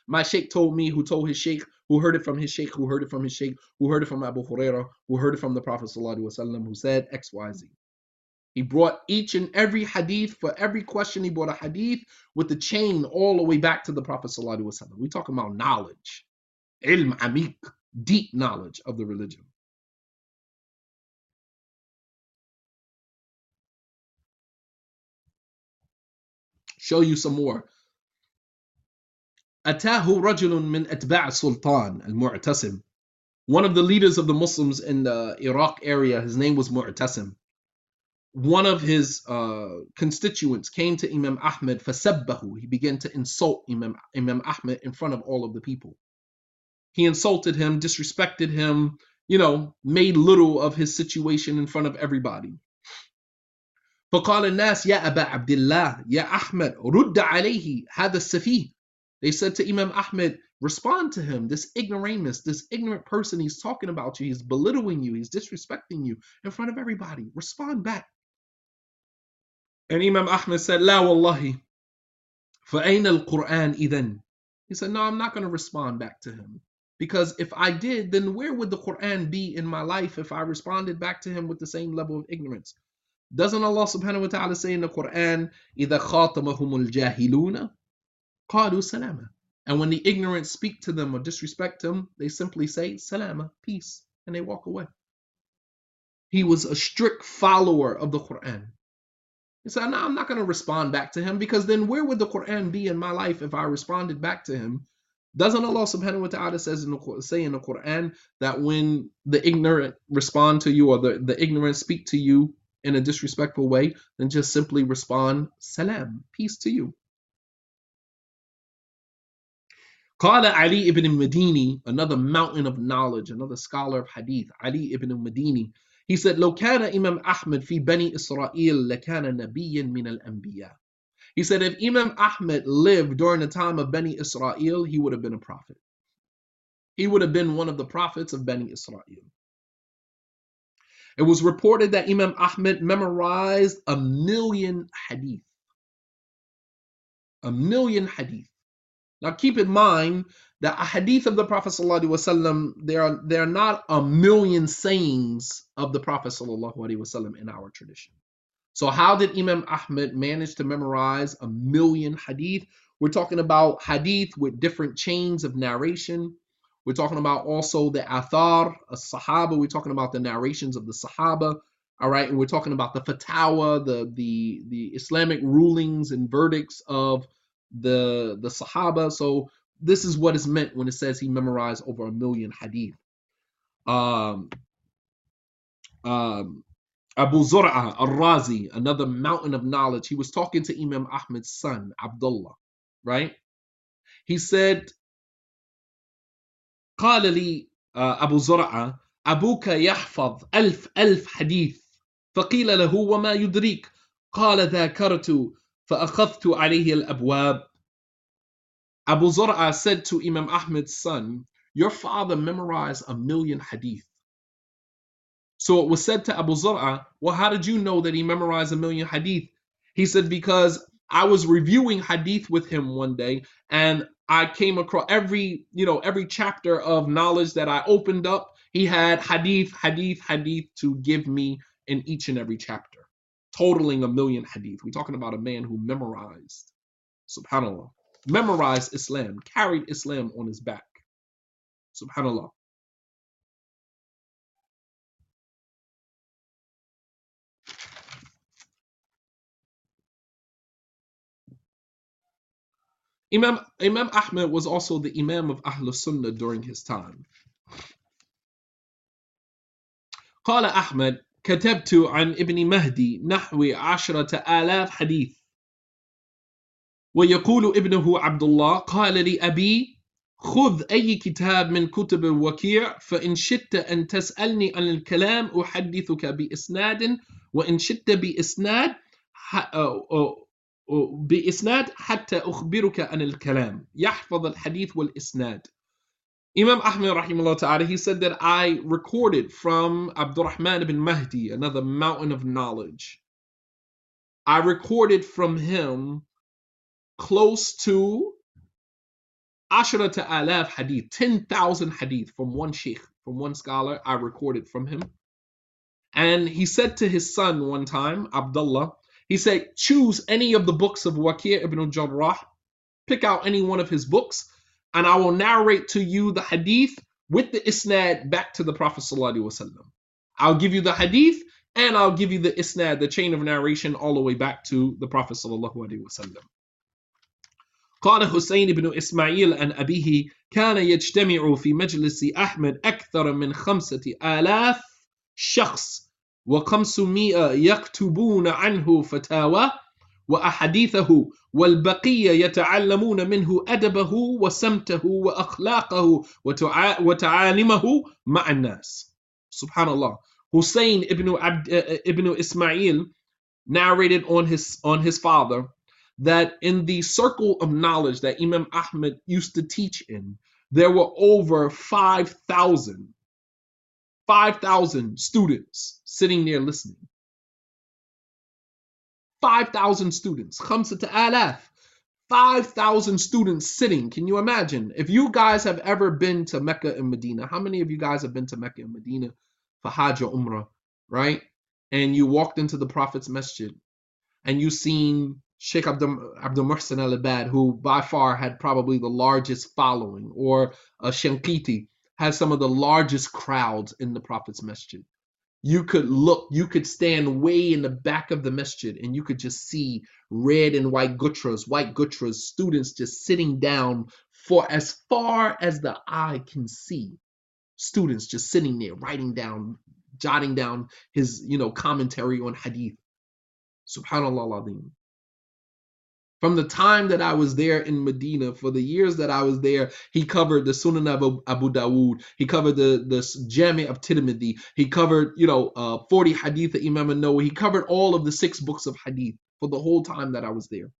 My sheikh told me, who told his sheikh, who heard it from his sheikh, who heard it from his sheikh, who heard it from Abu Hurairah, who heard it from the Prophet, who said XYZ. He brought each and every hadith for every question. He brought a hadith with the chain all the way back to the Prophet. We're talking about knowledge, ilm amik, deep knowledge of the religion. Show you some more. أتاه رجل من أتباع السلطان المعتصم. One of the leaders of the Muslims in the Iraq area, his name was Mu'tasim. One of his uh, constituents came to Imam Ahmed فسبه. He began to insult Imam, Imam Ahmed in front of all of the people. He insulted him, disrespected him, you know, made little of his situation in front of everybody. فقال الناس يا أبا عبد الله يا أحمد رد عليه هذا السفيه They said to Imam Ahmed, respond to him, this ignoramus, this ignorant person, he's talking about you, he's belittling you, he's disrespecting you in front of everybody. Respond back. And Imam Ahmed said, لا والله فأين القرآن إذن? He said, no, I'm not going to respond back to him. Because if I did, then where would the Quran be in my life if I responded back to him with the same level of ignorance? Doesn't Allah subhanahu wa ta'ala say in the Quran, إِذَا خَاطَمَهُمُ الْجَاهِلُونَ قَالُوا سَلَامًا And when the ignorant speak to them or disrespect them, they simply say, Salama, peace, and they walk away. He was a strict follower of the Quran. He said, No, I'm not going to respond back to him because then where would the Quran be in my life if I responded back to him? Doesn't Allah subhanahu wa ta'ala says in the, say in the Quran that when the ignorant respond to you or the, the ignorant speak to you in a disrespectful way, then just simply respond, Salam, peace to you. قال Ali ibn Medini, another mountain of knowledge, another scholar of hadith, Ali ibn Medini, he said, لو كان إمام أحمد في بني إسرائيل لكان نبيا من الأنبياء. He said, if Imam Ahmed lived during the time of Bani Israel, he would have been a prophet. He would have been one of the prophets of Bani Israel. It was reported that Imam Ahmed memorized a million hadith. A million hadith. Now keep in mind that a hadith of the Prophet ﷺ, there are there are not a million sayings of the Prophet ﷺ in our tradition. So how did Imam Ahmed manage to memorize a million hadith? We're talking about hadith with different chains of narration. We're talking about also the athar, a sahaba. We're talking about the narrations of the sahaba. All right, and we're talking about the fatawa, the the the Islamic rulings and verdicts of the the sahaba. So this is what is meant when it says he memorized over a million hadith. Um, um, Abu Zur'a al-Razi, another mountain of knowledge, he was talking to Imam Ahmed's son, Abdullah, right? He said, قال لي أبو زرعة أبوك يحفظ ألف ألف حديث فقيل له وما يدريك قال ذاكرت فأخذت عليه الأبواب Abu Zur'a said to Imam Ahmed's son, Your father memorized a million hadith. So it was said to Abu Zur'a, Well, how did you know that he memorized a million hadith? He said, Because I was reviewing hadith with him one day and I came across every, you know, every chapter of knowledge that I opened up. He had hadith, hadith, hadith to give me in each and every chapter, totaling a million hadith. We're talking about a man who memorized, subhanAllah, memorized Islam, carried Islam on his back. Subhanallah. Imam, Imam Ahmed was also the Imam of Ahl Sunnah during his time. قال أحمد كتبت عن ابن مهدي نحو عشرة آلاف حديث ويقول ابنه عبد الله قال لي أبي خذ أي كتاب من كتب الوكيع فإن شئت أن تسألني عن الكلام أحدثك بإسناد وإن شئت بإسناد ح- آه، آه، آه، بإسناد حتى أخبرك عن الكلام يحفظ الحديث والإسناد Imam Ahmed rahimahullah ta'ala, he said that I recorded from Abdurrahman ibn Mahdi, another mountain of knowledge. I recorded from him close to Ashrata alaf hadith, 10,000 hadith from one sheikh, from one scholar. I recorded from him. And he said to his son one time, Abdullah, he said, Choose any of the books of Waqi' ibn Jarrah, pick out any one of his books, and I will narrate to you the hadith with the isnad back to the Prophet. I'll give you the hadith and I'll give you the isnad, the chain of narration, all the way back to the Prophet. قال حسين بن إسماعيل عن أبيه كان يجتمع في مجلس أحمد أكثر من خمسة آلاف شخص وخمسمائة يكتبون عنه فتاوى وأحاديثه والبقية يتعلمون منه أدبه وسمته وأخلاقه وتع- وتعاليمه مع الناس سبحان الله Hussein ibn, Abd, uh, ibn Ismail narrated on his on his father that in the circle of knowledge that Imam Ahmed used to teach in, there were over 5,000 5,000 students sitting there listening. 5,000 students. Khamsat alaf. 5,000 students sitting. Can you imagine? If you guys have ever been to Mecca and Medina, how many of you guys have been to Mecca and Medina for Hajj or Umrah, right? And you walked into the Prophet's Masjid and you seen Sheikh Abdul, Abdul Muhsin al Abad, who by far had probably the largest following, or uh, Shankiti has some of the largest crowds in the Prophet's Masjid. You could look, you could stand way in the back of the masjid and you could just see red and white gutras, white gutras, students just sitting down for as far as the eye can see. Students just sitting there, writing down, jotting down his, you know, commentary on hadith. Subhanallah al From the time that I was there in Medina, for the years that I was there, he covered the Sunan of Abu, Dawood. He covered the the Jami of Tirmidhi. He covered, you know, uh, 40 hadith of Imam Nawawi. He covered all of the six books of hadith for the whole time that I was there.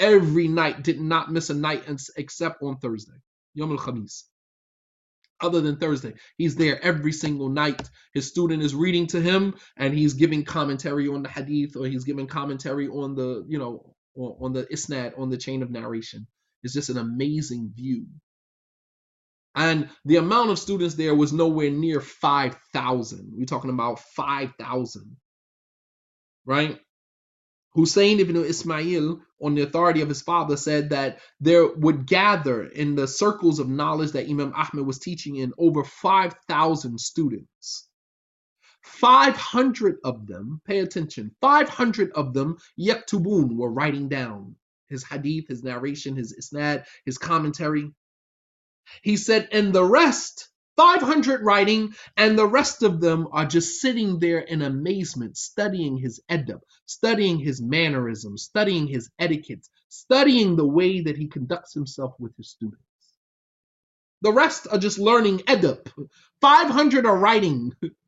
Every night, did not miss a night ex- except on Thursday, Yom al Khamis. Other than Thursday, he's there every single night. His student is reading to him, and he's giving commentary on the hadith, or he's giving commentary on the, you know, on, on the isnad, on the chain of narration. It's just an amazing view. And the amount of students there was nowhere near 5,000. We're talking about 5,000, right? Hussein ibn Ismail, on the authority of his father, said that there would gather in the circles of knowledge that Imam Ahmed was teaching in over 5,000 students. 500 of them, pay attention, 500 of them, yaktubun, were writing down his hadith, his narration, his isnad, his commentary. He said, and the rest, 500 writing, and the rest of them are just sitting there in amazement, studying his edab, studying his mannerisms, studying his etiquette, studying the way that he conducts himself with his students. The rest are just learning edab. 500 are writing.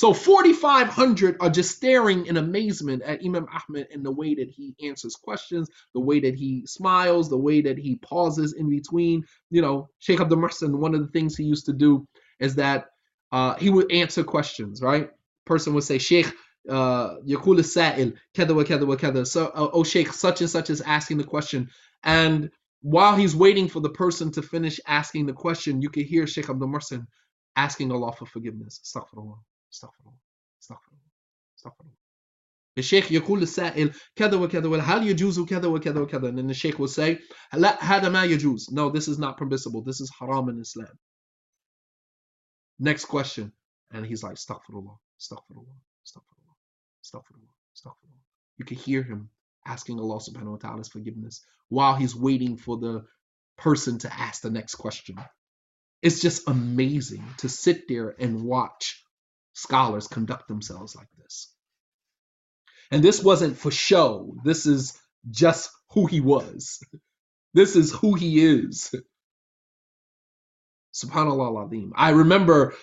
So 4,500 are just staring in amazement at Imam Ahmed and the way that he answers questions, the way that he smiles, the way that he pauses in between. You know, Sheikh Abdul Muhsin, one of the things he used to do is that uh, he would answer questions, right? Person would say, Sheikh, uh, يقول wa كذا wa وكذا. So, uh, oh, Sheikh, such and such is asking the question. And while he's waiting for the person to finish asking the question, you can hear Sheikh Abdul Muhsin asking Allah for forgiveness. Astaghfirullah. استغفر الله استغفر الله استغفر الله الشيخ يقول للسائل كذا وكذا ولا هل يجوز كذا وكذا وكذا and then the sheikh will say لا هذا ما يجوز no this is not permissible this is haram in Islam next question and he's like astaghfirullah astaghfirullah astaghfirullah astaghfirullah astaghfirullah you can hear him asking Allah subhanahu wa ta'ala's forgiveness while he's waiting for the person to ask the next question it's just amazing to sit there and watch scholars conduct themselves like this. And this wasn't for show. This is just who he was. This is who he is. Subhanallah. I remember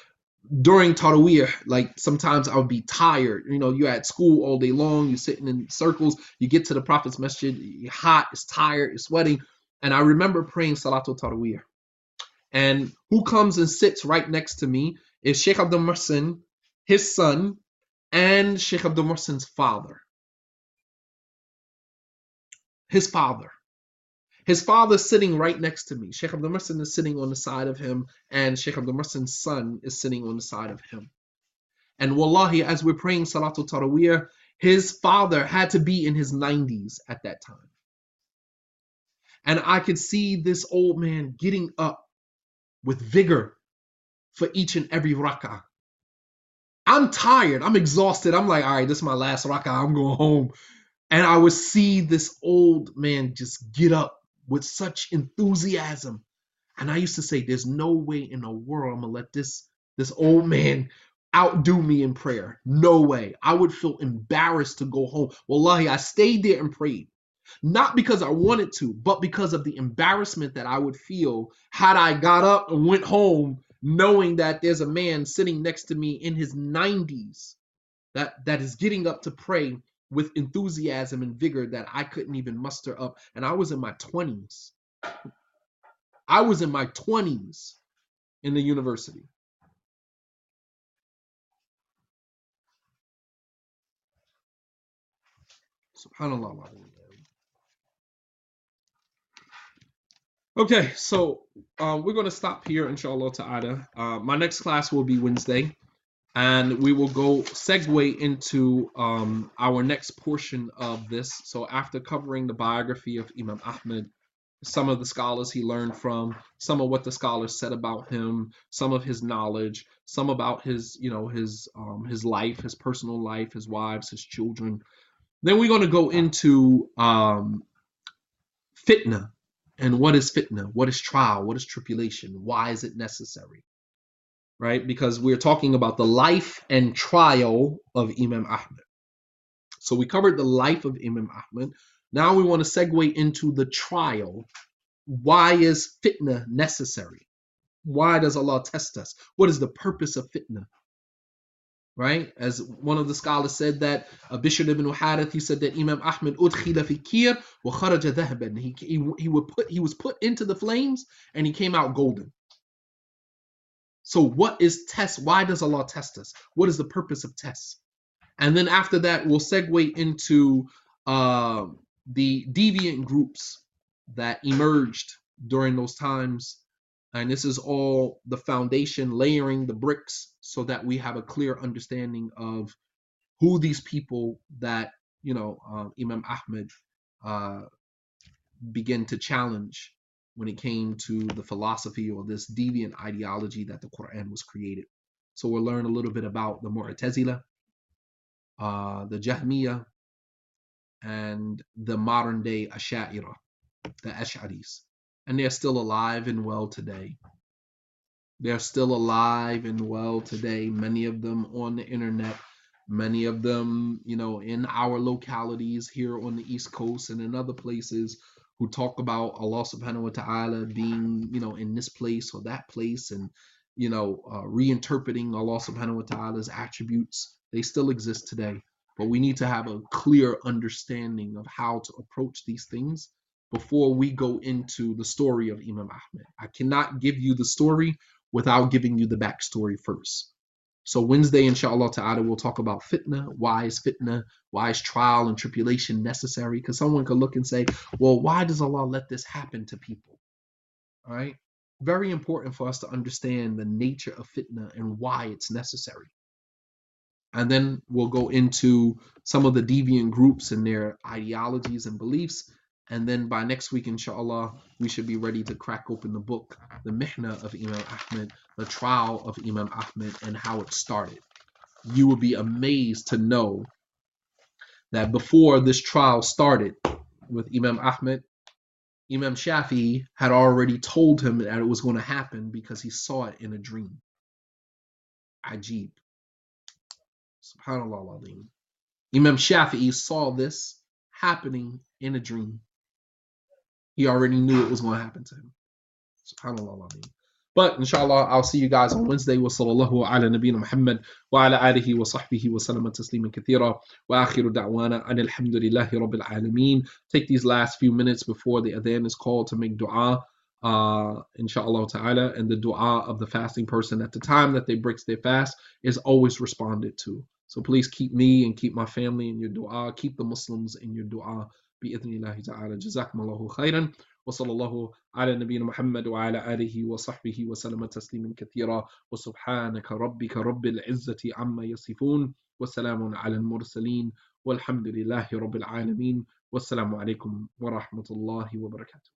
during Taraweeh, like sometimes I would be tired. You know, you're at school all day long, you're sitting in circles, you get to the Prophet's masjid, you're hot, it's tired, you're sweating. And I remember praying Salatul Taraweeh. And who comes and sits right next to me is Sheikh Abdul Muhsin, his son, and Sheikh Abdul Muhsin's father. His father. His father sitting right next to me. Sheikh Abdul Muhsin is sitting on the side of him, and Sheikh Abdul Muhsin's son is sitting on the side of him. And wallahi, as we're praying Salatul Taraweeh, his father had to be in his 90s at that time. And I could see this old man getting up with vigor for each and every rak'ah. I'm tired. I'm exhausted. I'm like, all right, this is my last rak'ah. I'm going home. And I would see this old man just get up with such enthusiasm. And I used to say, there's no way in the world I'm gonna let this this old man outdo me in prayer. No way. I would feel embarrassed to go home. Wallahi, I stayed there and prayed. Not because I wanted to, but because of the embarrassment that I would feel had I got up and went home knowing that there's a man sitting next to me in his 90s that that is getting up to pray with enthusiasm and vigor that I couldn't even muster up. And I was in my 20s. I was in my 20s in the university. Subhanallah. Okay, so uh, we're going to stop here, inshallah ta'ala. Uh, my next class will be Wednesday, and we will go segue into um, our next portion of this. So, after covering the biography of Imam Ahmed, some of the scholars he learned from, some of what the scholars said about him, some of his knowledge, some about his, you know, his um, his life, his personal life, his wives, his children. Then we're going to go into um, fitna and what is fitna? What is trial? What is tribulation? Why is it necessary? Right? Because we're talking about the life and trial of Imam Ahmed. So we covered the life of Imam Ahmed. Now we want to segue into the trial. Why is fitna necessary? Why does Allah test us? What is the purpose of fitna? Right? As one of the scholars said that uh, Bishr ibn Harith, he said that Imam Ahmed udkhila fi kir wa kharaja. He, he, he, he was put into the flames and he came out golden. So what is test? Why does Allah test us? What is the purpose of tests? And then after that, we'll segue into uh, the deviant groups that emerged during those times and this is all the foundation, layering the bricks so that we have a clear understanding of who these people that, you know, uh, Imam Ahmed uh, begin to challenge when it came to the philosophy or this deviant ideology that the Quran was created. So we'll learn a little bit about the Mu'tazila, uh, the Jahmiyyah, and the modern day Ash'ira, the Ash'aris and they're still alive and well today. They're still alive and well today, many of them on the internet, many of them, you know, in our localities here on the East Coast and in other places who talk about Allah subhanahu wa ta'ala being, you know, in this place or that place and, you know, uh, reinterpreting Allah subhanahu wa ta'ala's attributes. They still exist today. But we need to have a clear understanding of how to approach these things before we go into the story of Imam Ahmed. I cannot give you the story without giving you the backstory first. So Wednesday, inshallah ta'ala, we'll talk about fitna. Why is fitna? Why is trial and tribulation necessary? Because someone could look and say, well, why does Allah let this happen to people? All right. Very important for us to understand the nature of fitna and why it's necessary. And then we'll go into some of the deviant groups and their ideologies and beliefs and then by next week, inshallah, we should be ready to crack open the book, the Mihna of Imam Ahmed, the trial of Imam Ahmed, and how it started. You will be amazed to know that before this trial started with Imam Ahmed, Imam Shafi had already told him that it was going to happen because he saw it in a dream. Ajib. Subhanallah. Imam Shafi saw this happening in a dream. He already knew it was going to happen to him. SubhanAllah. But inshallah, I'll see you guys on Wednesday. وصلى الله على نبينا محمد وعلى آله وصحبه وسلم تسليما كثيرا وآخر دعوانا أن الحمد لله رب العالمين. Take these last few minutes before the adhan is called to make dua uh, inshallah ta'ala, and the dua of the fasting person at the time that they breaks their fast is always responded to. So please keep me and keep my family in your dua, keep the Muslims in your dua. بإذن الله تعالى. جزاكم الله خيرا وصلى الله على نبينا محمد وعلى آله وصحبه وسلم تسليما كثيرا. وسبحانك ربك رب العزة عما يصفون وسلام على المرسلين والحمد لله رب العالمين. والسلام عليكم ورحمة الله وبركاته.